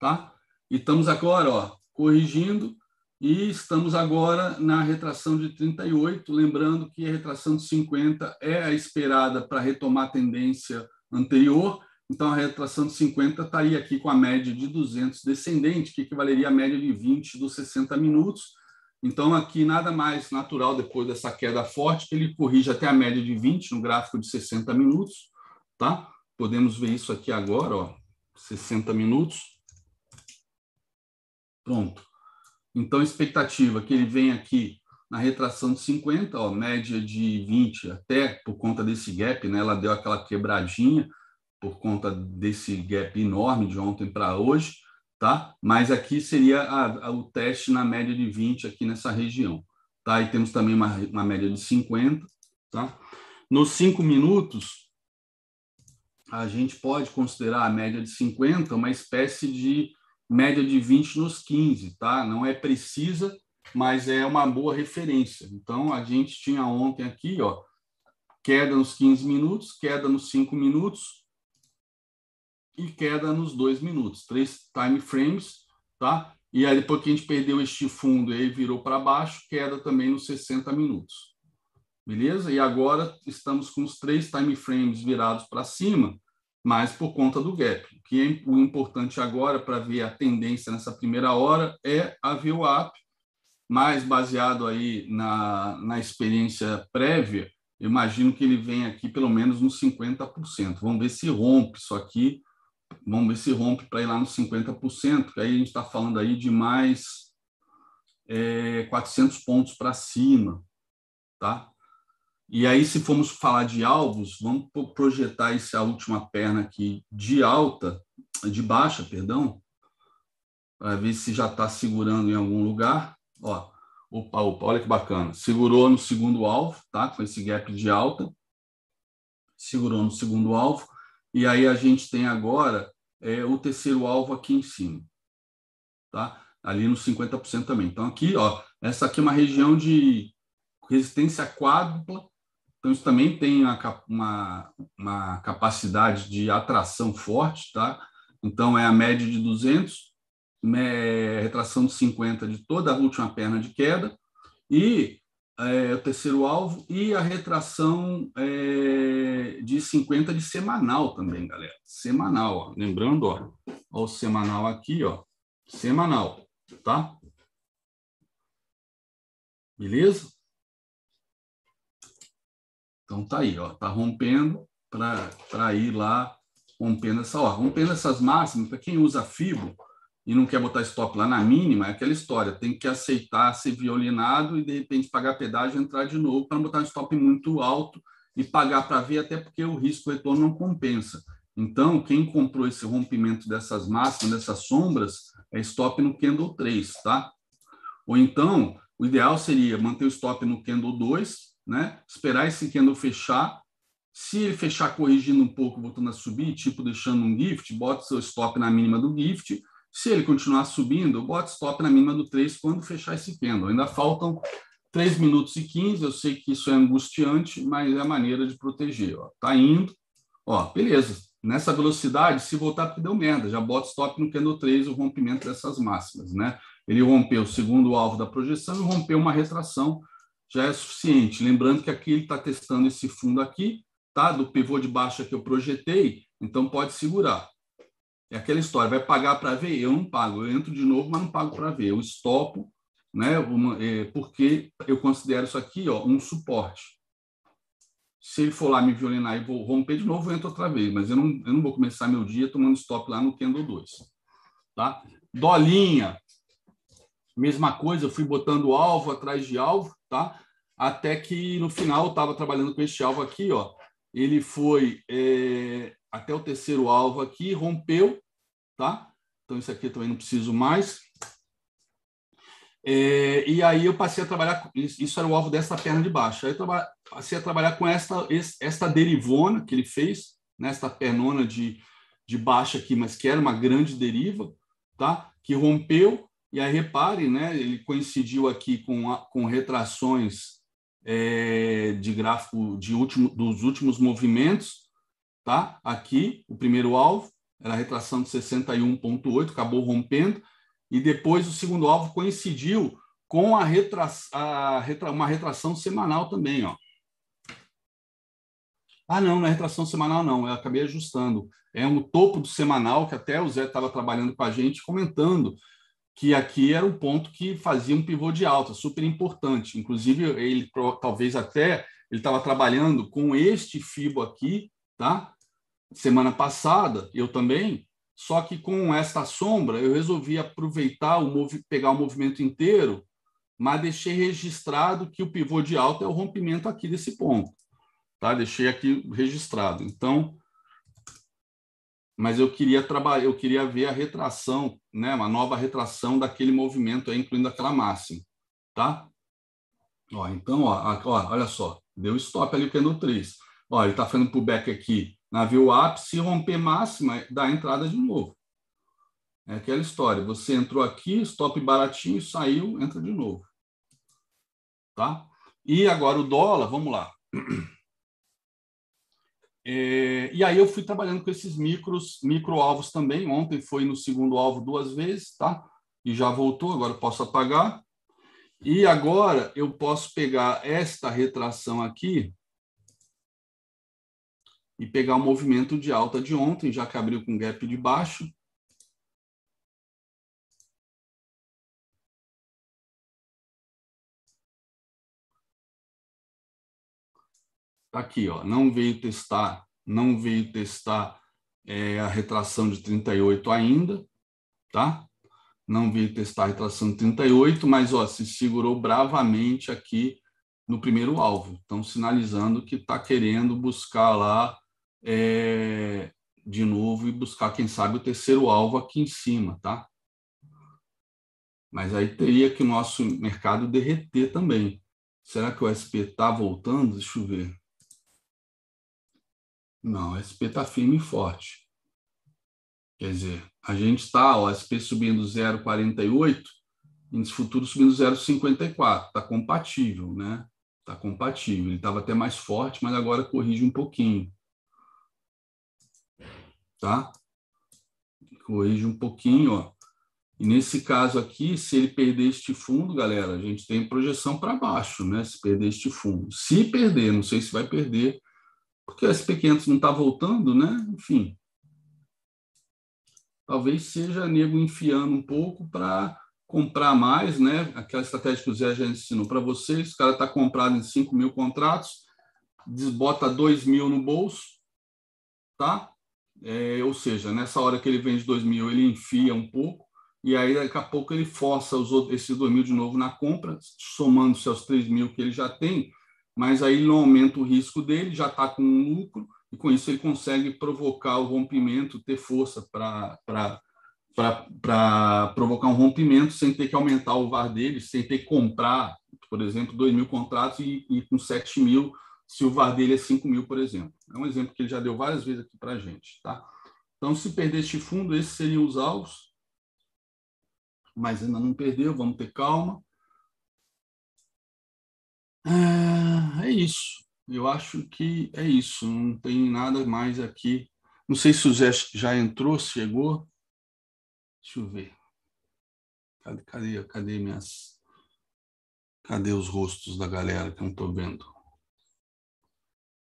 Tá? E estamos agora ó, corrigindo e estamos agora na retração de 38, lembrando que a retração de 50 é a esperada para retomar a tendência anterior, então a retração de 50 estaria aqui com a média de 200 descendente, que equivaleria à média de 20 dos 60 minutos. Então aqui nada mais natural depois dessa queda forte que ele corrige até a média de 20 no gráfico de 60 minutos, tá? Podemos ver isso aqui agora, ó, 60 minutos. Pronto. Então, expectativa que ele venha aqui na retração de 50, ó, média de 20, até por conta desse gap, né? Ela deu aquela quebradinha por conta desse gap enorme de ontem para hoje, tá? Mas aqui seria a, a, o teste na média de 20 aqui nessa região, tá? E temos também uma, uma média de 50, tá? Nos cinco minutos, a gente pode considerar a média de 50 uma espécie de média de 20 nos 15, tá? Não é precisa, mas é uma boa referência. Então, a gente tinha ontem aqui, ó, queda nos 15 minutos, queda nos 5 minutos e queda nos 2 minutos. Três time frames, tá? E aí, depois que a gente perdeu este fundo e virou para baixo, queda também nos 60 minutos. Beleza? E agora estamos com os três time frames virados para cima, mas por conta do gap. O que é o importante agora para ver a tendência nessa primeira hora é a VWAP, mais baseado aí na, na experiência prévia, eu imagino que ele vem aqui pelo menos nos 50%. Vamos ver se rompe isso aqui, vamos ver se rompe para ir lá nos 50%, que aí a gente está falando aí de mais é, 400 pontos para cima, tá? E aí, se formos falar de alvos, vamos projetar essa última perna aqui de alta, de baixa, perdão, para ver se já está segurando em algum lugar. Ó, opa, opa, olha que bacana. Segurou no segundo alvo, tá? Com esse gap de alta. Segurou no segundo alvo. E aí a gente tem agora é, o terceiro alvo aqui em cima, tá? Ali no 50% também. Então aqui, ó, essa aqui é uma região de resistência quádrupla então, isso também tem uma, uma, uma, capacidade de atração forte, tá? Então, é a média de 200, retração de 50 de toda a última perna de queda, e é, o terceiro alvo, e a retração é, de 50 de semanal também, galera. Semanal, ó. lembrando, ó, ó, o semanal aqui, ó, semanal, tá? Beleza? Então tá aí, ó, tá rompendo para ir lá rompendo essa hora. Rompendo essas máximas, para quem usa FIBO e não quer botar stop lá na mínima, é aquela história, tem que aceitar ser violinado e de repente pagar pedágio e entrar de novo para botar um stop muito alto e pagar para ver, até porque o risco retorno não compensa. Então, quem comprou esse rompimento dessas máximas, dessas sombras, é stop no candle 3, tá? Ou então, o ideal seria manter o stop no candle 2, né? Esperar esse candle fechar. Se ele fechar corrigindo um pouco, voltando a subir, tipo deixando um gift, bota seu stop na mínima do gift. Se ele continuar subindo, bota stop na mínima do 3 quando fechar esse candle. Ainda faltam 3 minutos e 15. Eu sei que isso é angustiante, mas é a maneira de proteger. Ó. Tá indo. Ó, beleza. Nessa velocidade, se voltar, porque deu merda. Já bota stop no candle 3, o rompimento dessas máximas, né? Ele rompeu o segundo alvo da projeção e rompeu uma retração, já é suficiente. Lembrando que aqui ele está testando esse fundo aqui, tá? Do pivô de baixa que eu projetei, então pode segurar. É aquela história, vai pagar para ver? Eu não pago, eu entro de novo, mas não pago para ver. Eu estopo, né? Uma, é, porque eu considero isso aqui ó, um suporte. Se ele for lá me violinar e vou romper de novo, eu entro outra vez, mas eu não, eu não vou começar meu dia tomando stop lá no Candle 2. Tá? Dolinha, Mesma coisa, eu fui botando alvo atrás de alvo, tá? Até que no final eu estava trabalhando com este alvo aqui, ó. Ele foi é, até o terceiro alvo aqui, rompeu, tá? Então isso aqui eu também não preciso mais. É, e aí eu passei a trabalhar, isso era o alvo dessa perna de baixo. Aí eu passei a trabalhar com esta, esta derivona que ele fez, nesta né? pernona de, de baixa aqui, mas que era uma grande deriva, tá? Que rompeu e aí repare, né, ele coincidiu aqui com, a, com retrações é, de gráfico de último, dos últimos movimentos, tá? Aqui, o primeiro alvo era a retração de 61,8, acabou rompendo, e depois o segundo alvo coincidiu com a, retra, a retra, uma retração semanal também, ó. Ah, não, não é retração semanal, não. Eu acabei ajustando. É um topo do semanal que até o Zé estava trabalhando com a gente, comentando que aqui era um ponto que fazia um pivô de alta, super importante. Inclusive, ele talvez até ele estava trabalhando com este fibo aqui, tá? Semana passada, eu também. Só que com esta sombra, eu resolvi aproveitar o pegar o movimento inteiro, mas deixei registrado que o pivô de alta é o rompimento aqui desse ponto, tá? Deixei aqui registrado. Então, mas eu queria trabalhar, eu queria ver a retração, né, uma nova retração daquele movimento, aí, incluindo aquela máxima, tá? Ó, então, ó, ó, olha só, deu stop ali o candle 3. Ó, ele está fazendo pullback aqui, navio ápice, se romper máxima, dá entrada de novo. É aquela história, você entrou aqui, stop baratinho, saiu, entra de novo. Tá? E agora o dólar, vamos lá. É, e aí eu fui trabalhando com esses micros, micro alvos também. Ontem foi no segundo alvo duas vezes, tá? E já voltou, agora posso apagar. E agora eu posso pegar esta retração aqui e pegar o movimento de alta de ontem, já que abriu com gap de baixo. Tá aqui, ó, não veio testar, não veio testar é, a retração de 38 ainda, tá? Não veio testar a retração de 38, mas ó, se segurou bravamente aqui no primeiro alvo. Então, sinalizando que está querendo buscar lá é, de novo e buscar, quem sabe, o terceiro alvo aqui em cima, tá? Mas aí teria que o nosso mercado derreter também. Será que o SP está voltando? Deixa eu ver. Não, o SP está firme e forte. Quer dizer, a gente está, o SP subindo 0,48, índice futuro subindo 0,54. Está compatível, né? Está compatível. Ele estava até mais forte, mas agora corrige um pouquinho. Tá? Corrige um pouquinho, ó. E nesse caso aqui, se ele perder este fundo, galera, a gente tem projeção para baixo, né? Se perder este fundo. Se perder, não sei se vai perder, porque o SP500 não está voltando, né? Enfim, talvez seja nego enfiando um pouco para comprar mais, né? Aquela estratégia que o Zé já ensinou para vocês, o cara está comprado em 5 mil contratos, desbota 2 mil no bolso, tá? É, ou seja, nessa hora que ele vende 2 mil, ele enfia um pouco, e aí daqui a pouco ele força os outros, esses 2 mil de novo na compra, somando-se aos 3 mil que ele já tem, mas aí ele não aumenta o risco dele, já está com um lucro, e com isso ele consegue provocar o rompimento, ter força para provocar um rompimento sem ter que aumentar o VAR dele, sem ter que comprar, por exemplo, 2 mil contratos e, e com 7 mil, se o VAR dele é 5 mil, por exemplo. É um exemplo que ele já deu várias vezes aqui para a gente. Tá? Então, se perder este fundo, esses seriam os alvos, mas ainda não perdeu, vamos ter calma. É, é isso. Eu acho que é isso. Não tem nada mais aqui. Não sei se o Zé já entrou, chegou. Deixa eu ver. Cadê, cadê, cadê minhas. Cadê os rostos da galera que eu não estou vendo?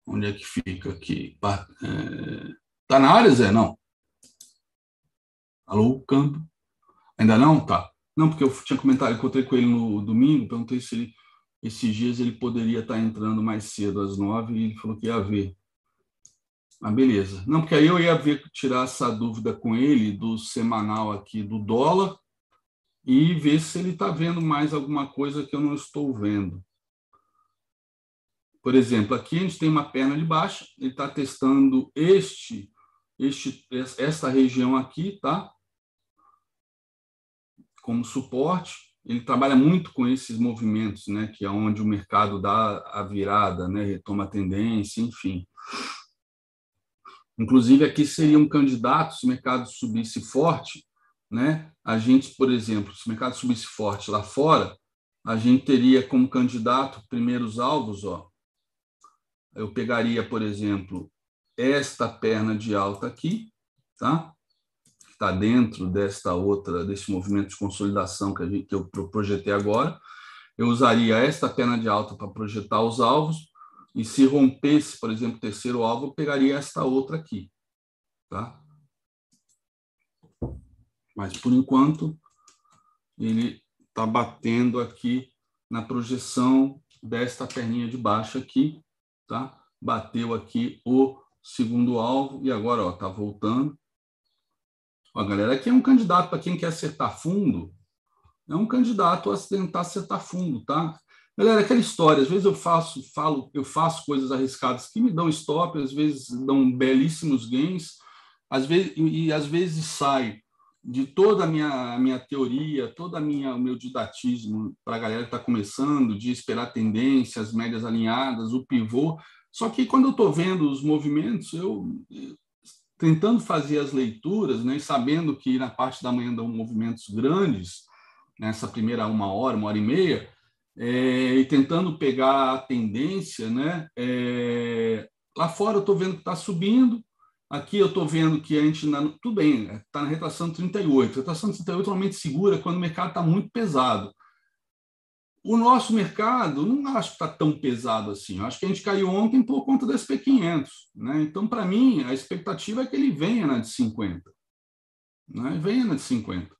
Onde é que fica aqui? É... Tá na área, Zé? Não. Alô, Campo? Ainda não? Tá. Não, porque eu tinha comentado, encontrei com ele no domingo, perguntei se ele esses dias ele poderia estar entrando mais cedo, às nove, e ele falou que ia ver. Ah, beleza. Não, porque aí eu ia ver, tirar essa dúvida com ele do semanal aqui do dólar e ver se ele está vendo mais alguma coisa que eu não estou vendo. Por exemplo, aqui a gente tem uma perna de baixa, ele está testando este, este, esta região aqui, tá? Como suporte ele trabalha muito com esses movimentos, né, que é onde o mercado dá a virada, né, retoma a tendência, enfim. Inclusive aqui seria um candidato se o mercado subisse forte, né? A gente, por exemplo, se o mercado subisse forte lá fora, a gente teria como candidato primeiros alvos, ó. Eu pegaria, por exemplo, esta perna de alta aqui, tá? Está dentro desta outra, desse movimento de consolidação que, gente, que eu projetei agora. Eu usaria esta perna de alta para projetar os alvos, e se rompesse, por exemplo, o terceiro alvo, eu pegaria esta outra aqui. Tá? Mas, por enquanto, ele está batendo aqui na projeção desta perninha de baixo aqui, tá? Bateu aqui o segundo alvo e agora, ó, tá voltando. Ó, galera, aqui é um candidato para quem quer acertar fundo, é um candidato a tentar acertar fundo, tá? Galera, aquela história, às vezes eu faço, falo, eu faço coisas arriscadas que me dão stop, às vezes dão belíssimos gains, às vezes e às vezes sai de toda a minha, a minha teoria, toda a minha o meu didatismo para a galera que está começando, de esperar tendências, médias alinhadas, o pivô. Só que quando eu estou vendo os movimentos, eu, tentando fazer as leituras, né, sabendo que na parte da manhã dão movimentos grandes, nessa primeira uma hora, uma hora e meia, é, e tentando pegar a tendência, né, é, lá fora eu estou vendo que está subindo, aqui eu estou vendo que a gente, na, tudo bem, está na retração 38, a retração 38 normalmente segura quando o mercado está muito pesado. O nosso mercado não acho que está tão pesado assim. Eu acho que a gente caiu ontem por conta da SP500. Né? Então, para mim, a expectativa é que ele venha na de 50. Né? Venha na de 50.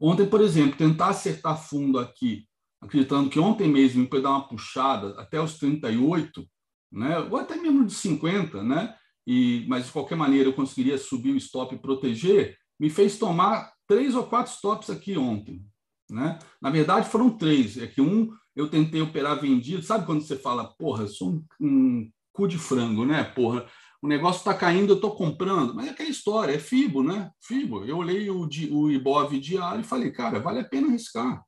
Ontem, por exemplo, tentar acertar fundo aqui, acreditando que ontem mesmo foi dar uma puxada até os 38, né? ou até mesmo de 50, né? e, mas de qualquer maneira eu conseguiria subir o stop e proteger, me fez tomar três ou quatro stops aqui ontem. Né? Na verdade, foram três. É que um eu tentei operar vendido. Sabe quando você fala, porra, eu sou um, um cu de frango, né? Porra, o negócio está caindo, eu estou comprando. Mas é aquela história, é FIBO, né? FIBO. Eu olhei o, o IBOV diário e falei, cara, vale a pena arriscar.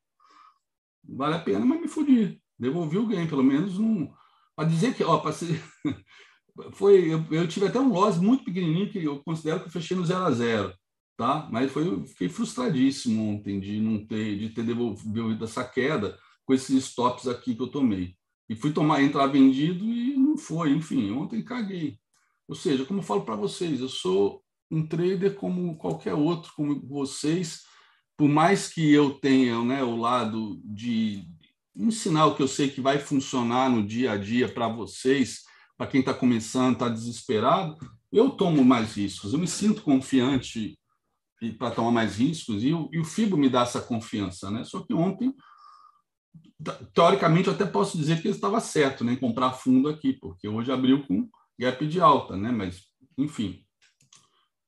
Vale a pena, mas me fudi. Devolvi o ganho, pelo menos um. Para dizer que, ó, para ser. Foi, eu, eu, tive até um loss muito pequenininho que eu considero que eu fechei no 0 a 0 tá? Mas foi, fiquei frustradíssimo ontem de não ter, de ter devolvido essa queda com esses stops aqui que eu tomei. E fui tomar, entrar vendido e não foi. Enfim, ontem caguei. Ou seja, como eu falo para vocês, eu sou um trader como qualquer outro, como vocês. Por mais que eu tenha né, o lado de ensinar o que eu sei que vai funcionar no dia a dia para vocês, para quem está começando, está desesperado, eu tomo mais riscos. Eu me sinto confiante para tomar mais riscos, e o, e o FIBO me dá essa confiança. Né? Só que ontem teoricamente, eu até posso dizer que ele estava certo, né, em comprar fundo aqui, porque hoje abriu com gap de alta, né, mas, enfim,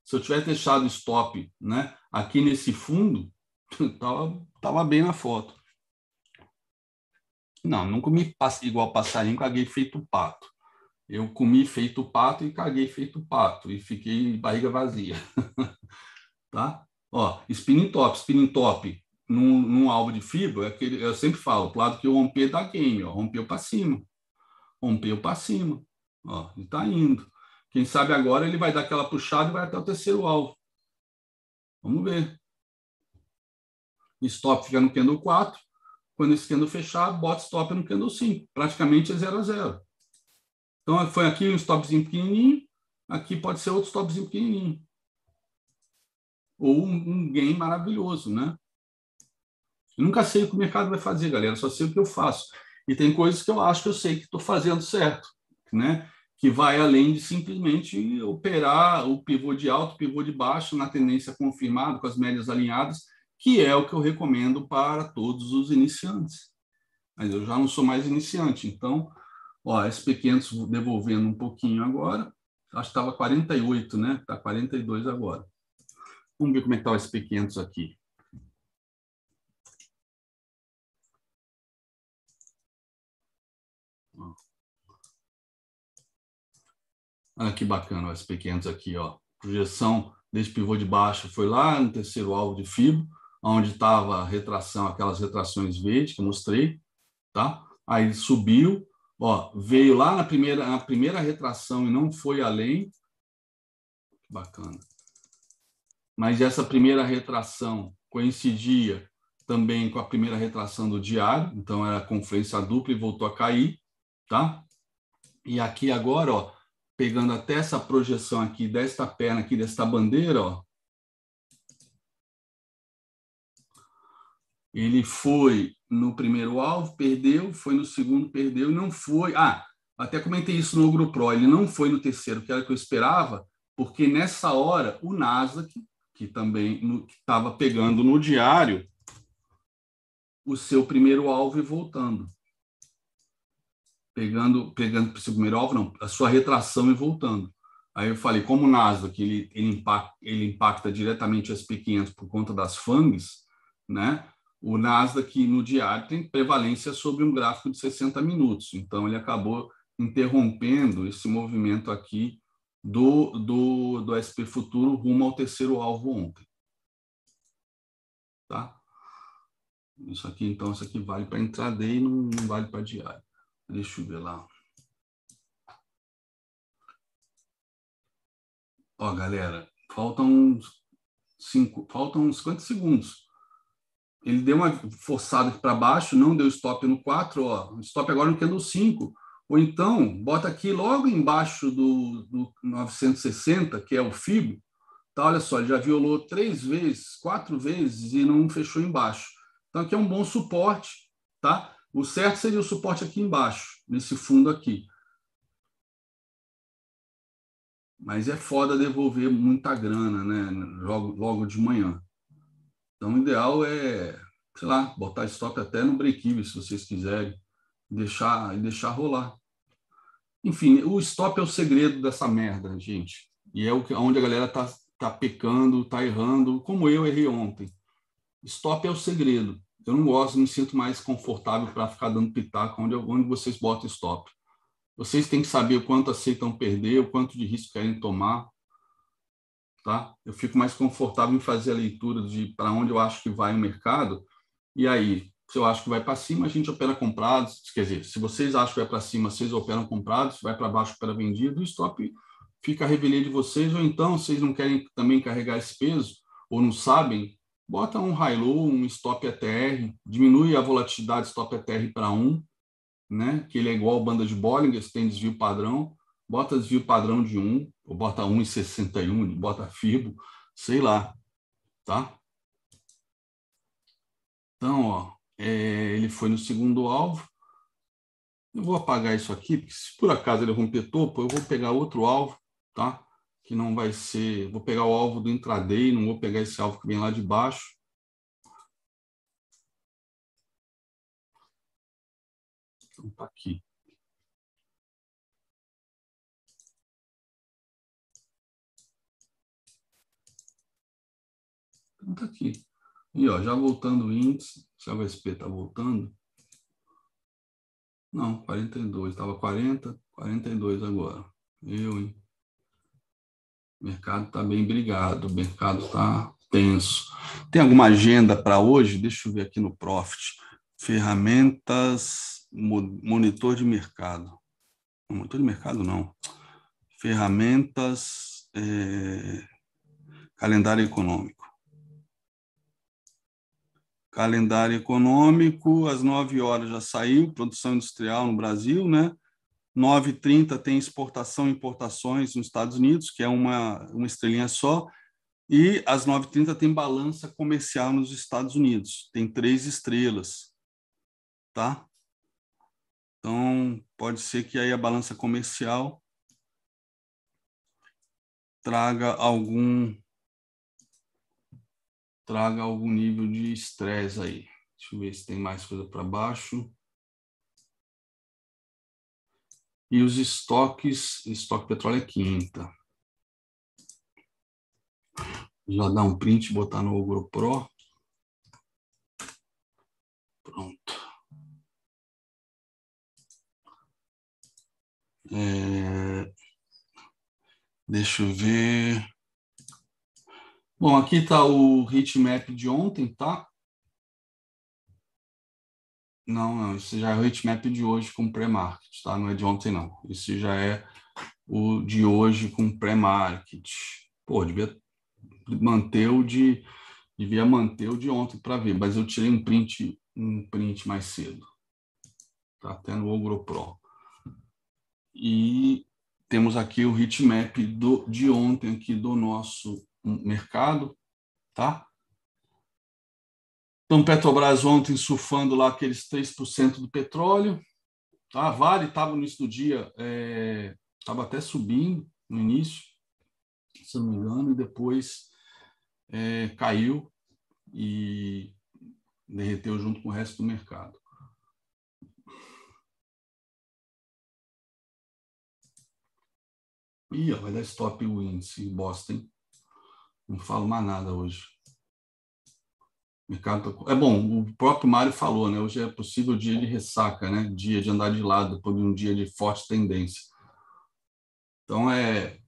se eu tivesse deixado stop, né, aqui nesse fundo, tava, tava bem na foto. Não, não comi igual passarinho, caguei feito pato. Eu comi feito pato e caguei feito pato e fiquei barriga vazia. tá? Ó, spinning top, spinning top num, num alvo de fibra, é aquele, eu sempre falo, pro lado que eu romper da game, ó, rompeu para cima. Rompeu para cima. Ó, e tá indo. Quem sabe agora ele vai dar aquela puxada e vai até o terceiro alvo. Vamos ver. Stop fica no candle 4. Quando esse candle fechar, bota stop no candle 5. Praticamente é 0 a 0. Então, foi aqui um stopzinho pequenininho. Aqui pode ser outro stopzinho pequenininho. Ou um, um gain maravilhoso, né? Eu nunca sei o que o mercado vai fazer, galera. Só sei o que eu faço. E tem coisas que eu acho que eu sei que estou fazendo certo, né? Que vai além de simplesmente operar o pivô de alto, pivô de baixo na tendência confirmada, com as médias alinhadas, que é o que eu recomendo para todos os iniciantes. Mas eu já não sou mais iniciante, então, ó, SP500 devolvendo um pouquinho agora, acho que estava 48, né? Está 42 agora. Vamos ver como é que está o SP500 aqui. Olha que bacana o SP500 aqui, ó. Projeção desse pivô de baixo foi lá no terceiro alvo de FIBO, onde estava a retração, aquelas retrações verdes que eu mostrei, tá? Aí subiu, ó, veio lá na primeira, na primeira retração e não foi além. Bacana. Mas essa primeira retração coincidia também com a primeira retração do diário, então era conferência dupla e voltou a cair, tá? E aqui agora, ó, pegando até essa projeção aqui desta perna aqui desta bandeira, ó. Ele foi no primeiro alvo, perdeu, foi no segundo, perdeu não foi. Ah, até comentei isso no Grupo Pro, ele não foi no terceiro, que era o que eu esperava, porque nessa hora o Nasdaq, que também estava pegando no diário o seu primeiro alvo e voltando pegando pegando o primeiro alvo, não, a sua retração e voltando. Aí eu falei, como o Nasdaq ele, ele, impacta, ele impacta diretamente o SP500 por conta das FANGs, né? o Nasdaq no diário tem prevalência sobre um gráfico de 60 minutos. Então, ele acabou interrompendo esse movimento aqui do, do, do SP Futuro rumo ao terceiro alvo ontem. Tá? Isso aqui, então, isso aqui vale para intraday e não, não vale para diário. Deixa eu ver lá. Ó, galera, faltam cinco, faltam uns 50 segundos. Ele deu uma forçada para baixo, não deu stop no 4, ó. Stop agora no candle 5. Ou então, bota aqui logo embaixo do, do 960, que é o FIBO. Tá, olha só, ele já violou três vezes, quatro vezes e não fechou embaixo. Então, aqui é um bom suporte, tá? O certo seria o suporte aqui embaixo, nesse fundo aqui. Mas é foda devolver muita grana, né? Logo, logo de manhã. Então, o ideal é, sei lá, botar stop até no break-even, se vocês quiserem, deixar, e deixar rolar. Enfim, o stop é o segredo dessa merda, gente. E é o que, onde a galera tá, tá pecando, tá errando, como eu errei ontem. Stop é o segredo eu não gosto, me sinto mais confortável para ficar dando pitaco onde, onde vocês botam stop. Vocês têm que saber o quanto aceitam perder, o quanto de risco querem tomar. Tá? Eu fico mais confortável em fazer a leitura de para onde eu acho que vai o mercado. E aí, se eu acho que vai para cima, a gente opera comprados. Quer dizer, se vocês acham que vai para cima, vocês operam comprados. Vai para baixo, opera vendido. O stop fica a revelia de vocês. Ou então, vocês não querem também carregar esse peso, ou não sabem, bota um high low, um stop ETR, diminui a volatilidade stop ETR para 1, né? que ele é igual banda de Bollinger, tem desvio padrão, bota desvio padrão de 1, ou bota 1,61, bota FIBO, sei lá, tá? Então, ó, é, ele foi no segundo alvo. Eu vou apagar isso aqui, porque se por acaso ele romper topo, eu vou pegar outro alvo, tá? que não vai ser. Vou pegar o alvo do intraday, não vou pegar esse alvo que vem lá de baixo. Então tá aqui. Então tá aqui. E ó, já voltando o índice, se a VSP está voltando. Não, 42. Estava 40, 42 agora. Eu, hein? O mercado está bem brigado, o mercado está tenso. Tem alguma agenda para hoje? Deixa eu ver aqui no Profit. Ferramentas, monitor de mercado. Monitor de mercado não. Ferramentas, é, calendário econômico. Calendário econômico, às 9 horas já saiu, produção industrial no Brasil, né? 9h30 tem exportação e importações nos Estados Unidos, que é uma, uma estrelinha só, e às 9h30 tem balança comercial nos Estados Unidos, tem três estrelas, tá? Então, pode ser que aí a balança comercial traga algum traga algum nível de estresse aí. Deixa eu ver se tem mais coisa para baixo. E os estoques, estoque petróleo é quinta. Já dá um print, botar no Ogro Pro. Pronto. É... Deixa eu ver. Bom, aqui está o heatmap de ontem, tá? Não, não, isso já é o heatmap de hoje com pré-market, tá? Não é de ontem, não. Isso já é o de hoje com pré-market. Pô, devia manter o de devia manter o de ontem para ver, mas eu tirei um print um print mais cedo. Tá até no Ogro Pro. E temos aqui o heatmap do de ontem aqui do nosso mercado, tá? Então, Petrobras ontem surfando lá aqueles 3% do petróleo. Tá? Vale estava no início do dia, estava é, até subindo no início, se não me engano, e depois é, caiu e derreteu junto com o resto do mercado. Ih, vai dar stop o índice Boston. Não falo mais nada hoje. Tá... É bom, o próprio Mário falou, né? Hoje é possível dia de ressaca, né? Dia de andar de lado depois de um dia de forte tendência. Então é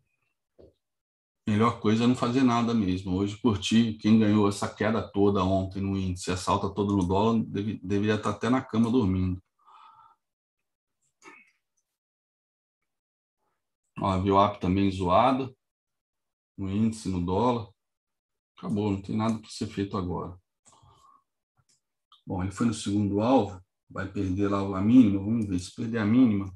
melhor coisa é não fazer nada mesmo. Hoje curti quem ganhou essa queda toda ontem no índice, essa alta toda no dólar, deve, deveria estar até na cama dormindo. Ó, a VWAP também zoada no índice, no dólar. Acabou, não tem nada para ser feito agora. Bom, ele foi no segundo alvo, vai perder lá a mínima, vamos ver, se perder a mínima,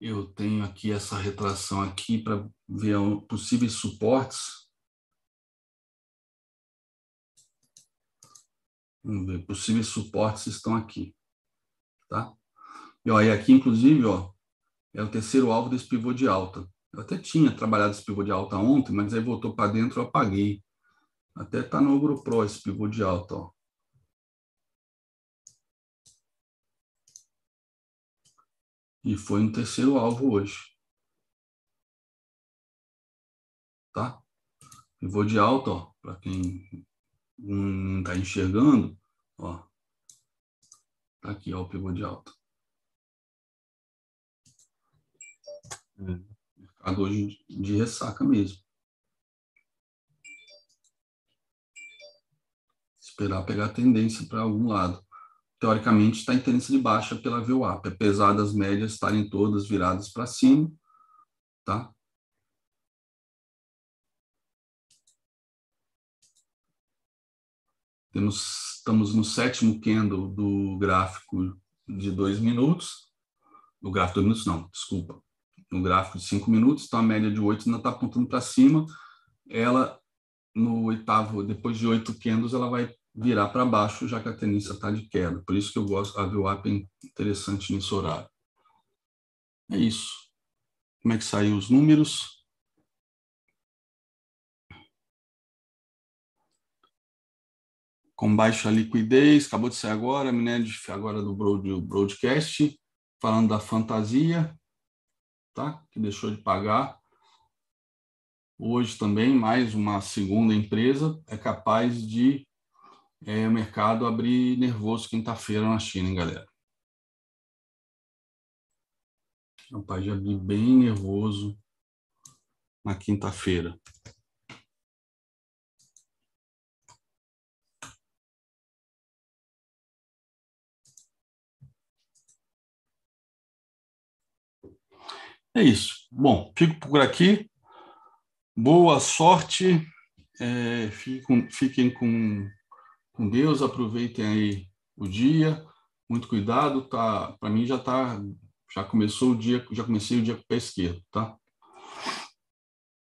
eu tenho aqui essa retração aqui para ver possíveis suportes. Vamos ver, possíveis suportes estão aqui, tá? E, ó, e aqui, inclusive, ó, é o terceiro alvo desse pivô de alta. Eu até tinha trabalhado esse pivô de alta ontem, mas aí voltou para dentro, eu apaguei. Até está no Ogro Pro esse pivô de alta. Ó. E foi no terceiro alvo hoje. Tá? Pivô de alta, ó, para quem não está enxergando, ó. Tá aqui, ó, o pivô de alta. É mercado hoje de ressaca mesmo. Esperar pegar a tendência para algum lado. Teoricamente, está em tendência de baixa pela VWAP, apesar das médias estarem todas viradas para cima, tá? Temos, estamos no sétimo candle do gráfico de dois minutos. Do gráfico de dois minutos, não, desculpa no gráfico de 5 minutos, então a média de 8 ainda está apontando para cima. Ela, no oitavo, depois de 8 candles, ela vai virar para baixo, já que a tendência está de queda. Por isso que eu gosto, a VWAP é interessante nesse horário. É isso. Como é que saiu os números? com baixa liquidez, acabou de sair agora, minério agora do broadcast, falando da fantasia, tá? Que deixou de pagar. Hoje também mais uma segunda empresa é capaz de é, o mercado abrir nervoso quinta-feira na China, hein, galera? Capaz de abrir bem nervoso na quinta-feira. É isso. Bom, fico por aqui. Boa sorte. É, fiquem, fiquem com, com Deus. Aproveitem aí o dia. Muito cuidado. Tá, Para mim já tá, já começou o dia, já comecei o dia com o pé esquerdo, tá?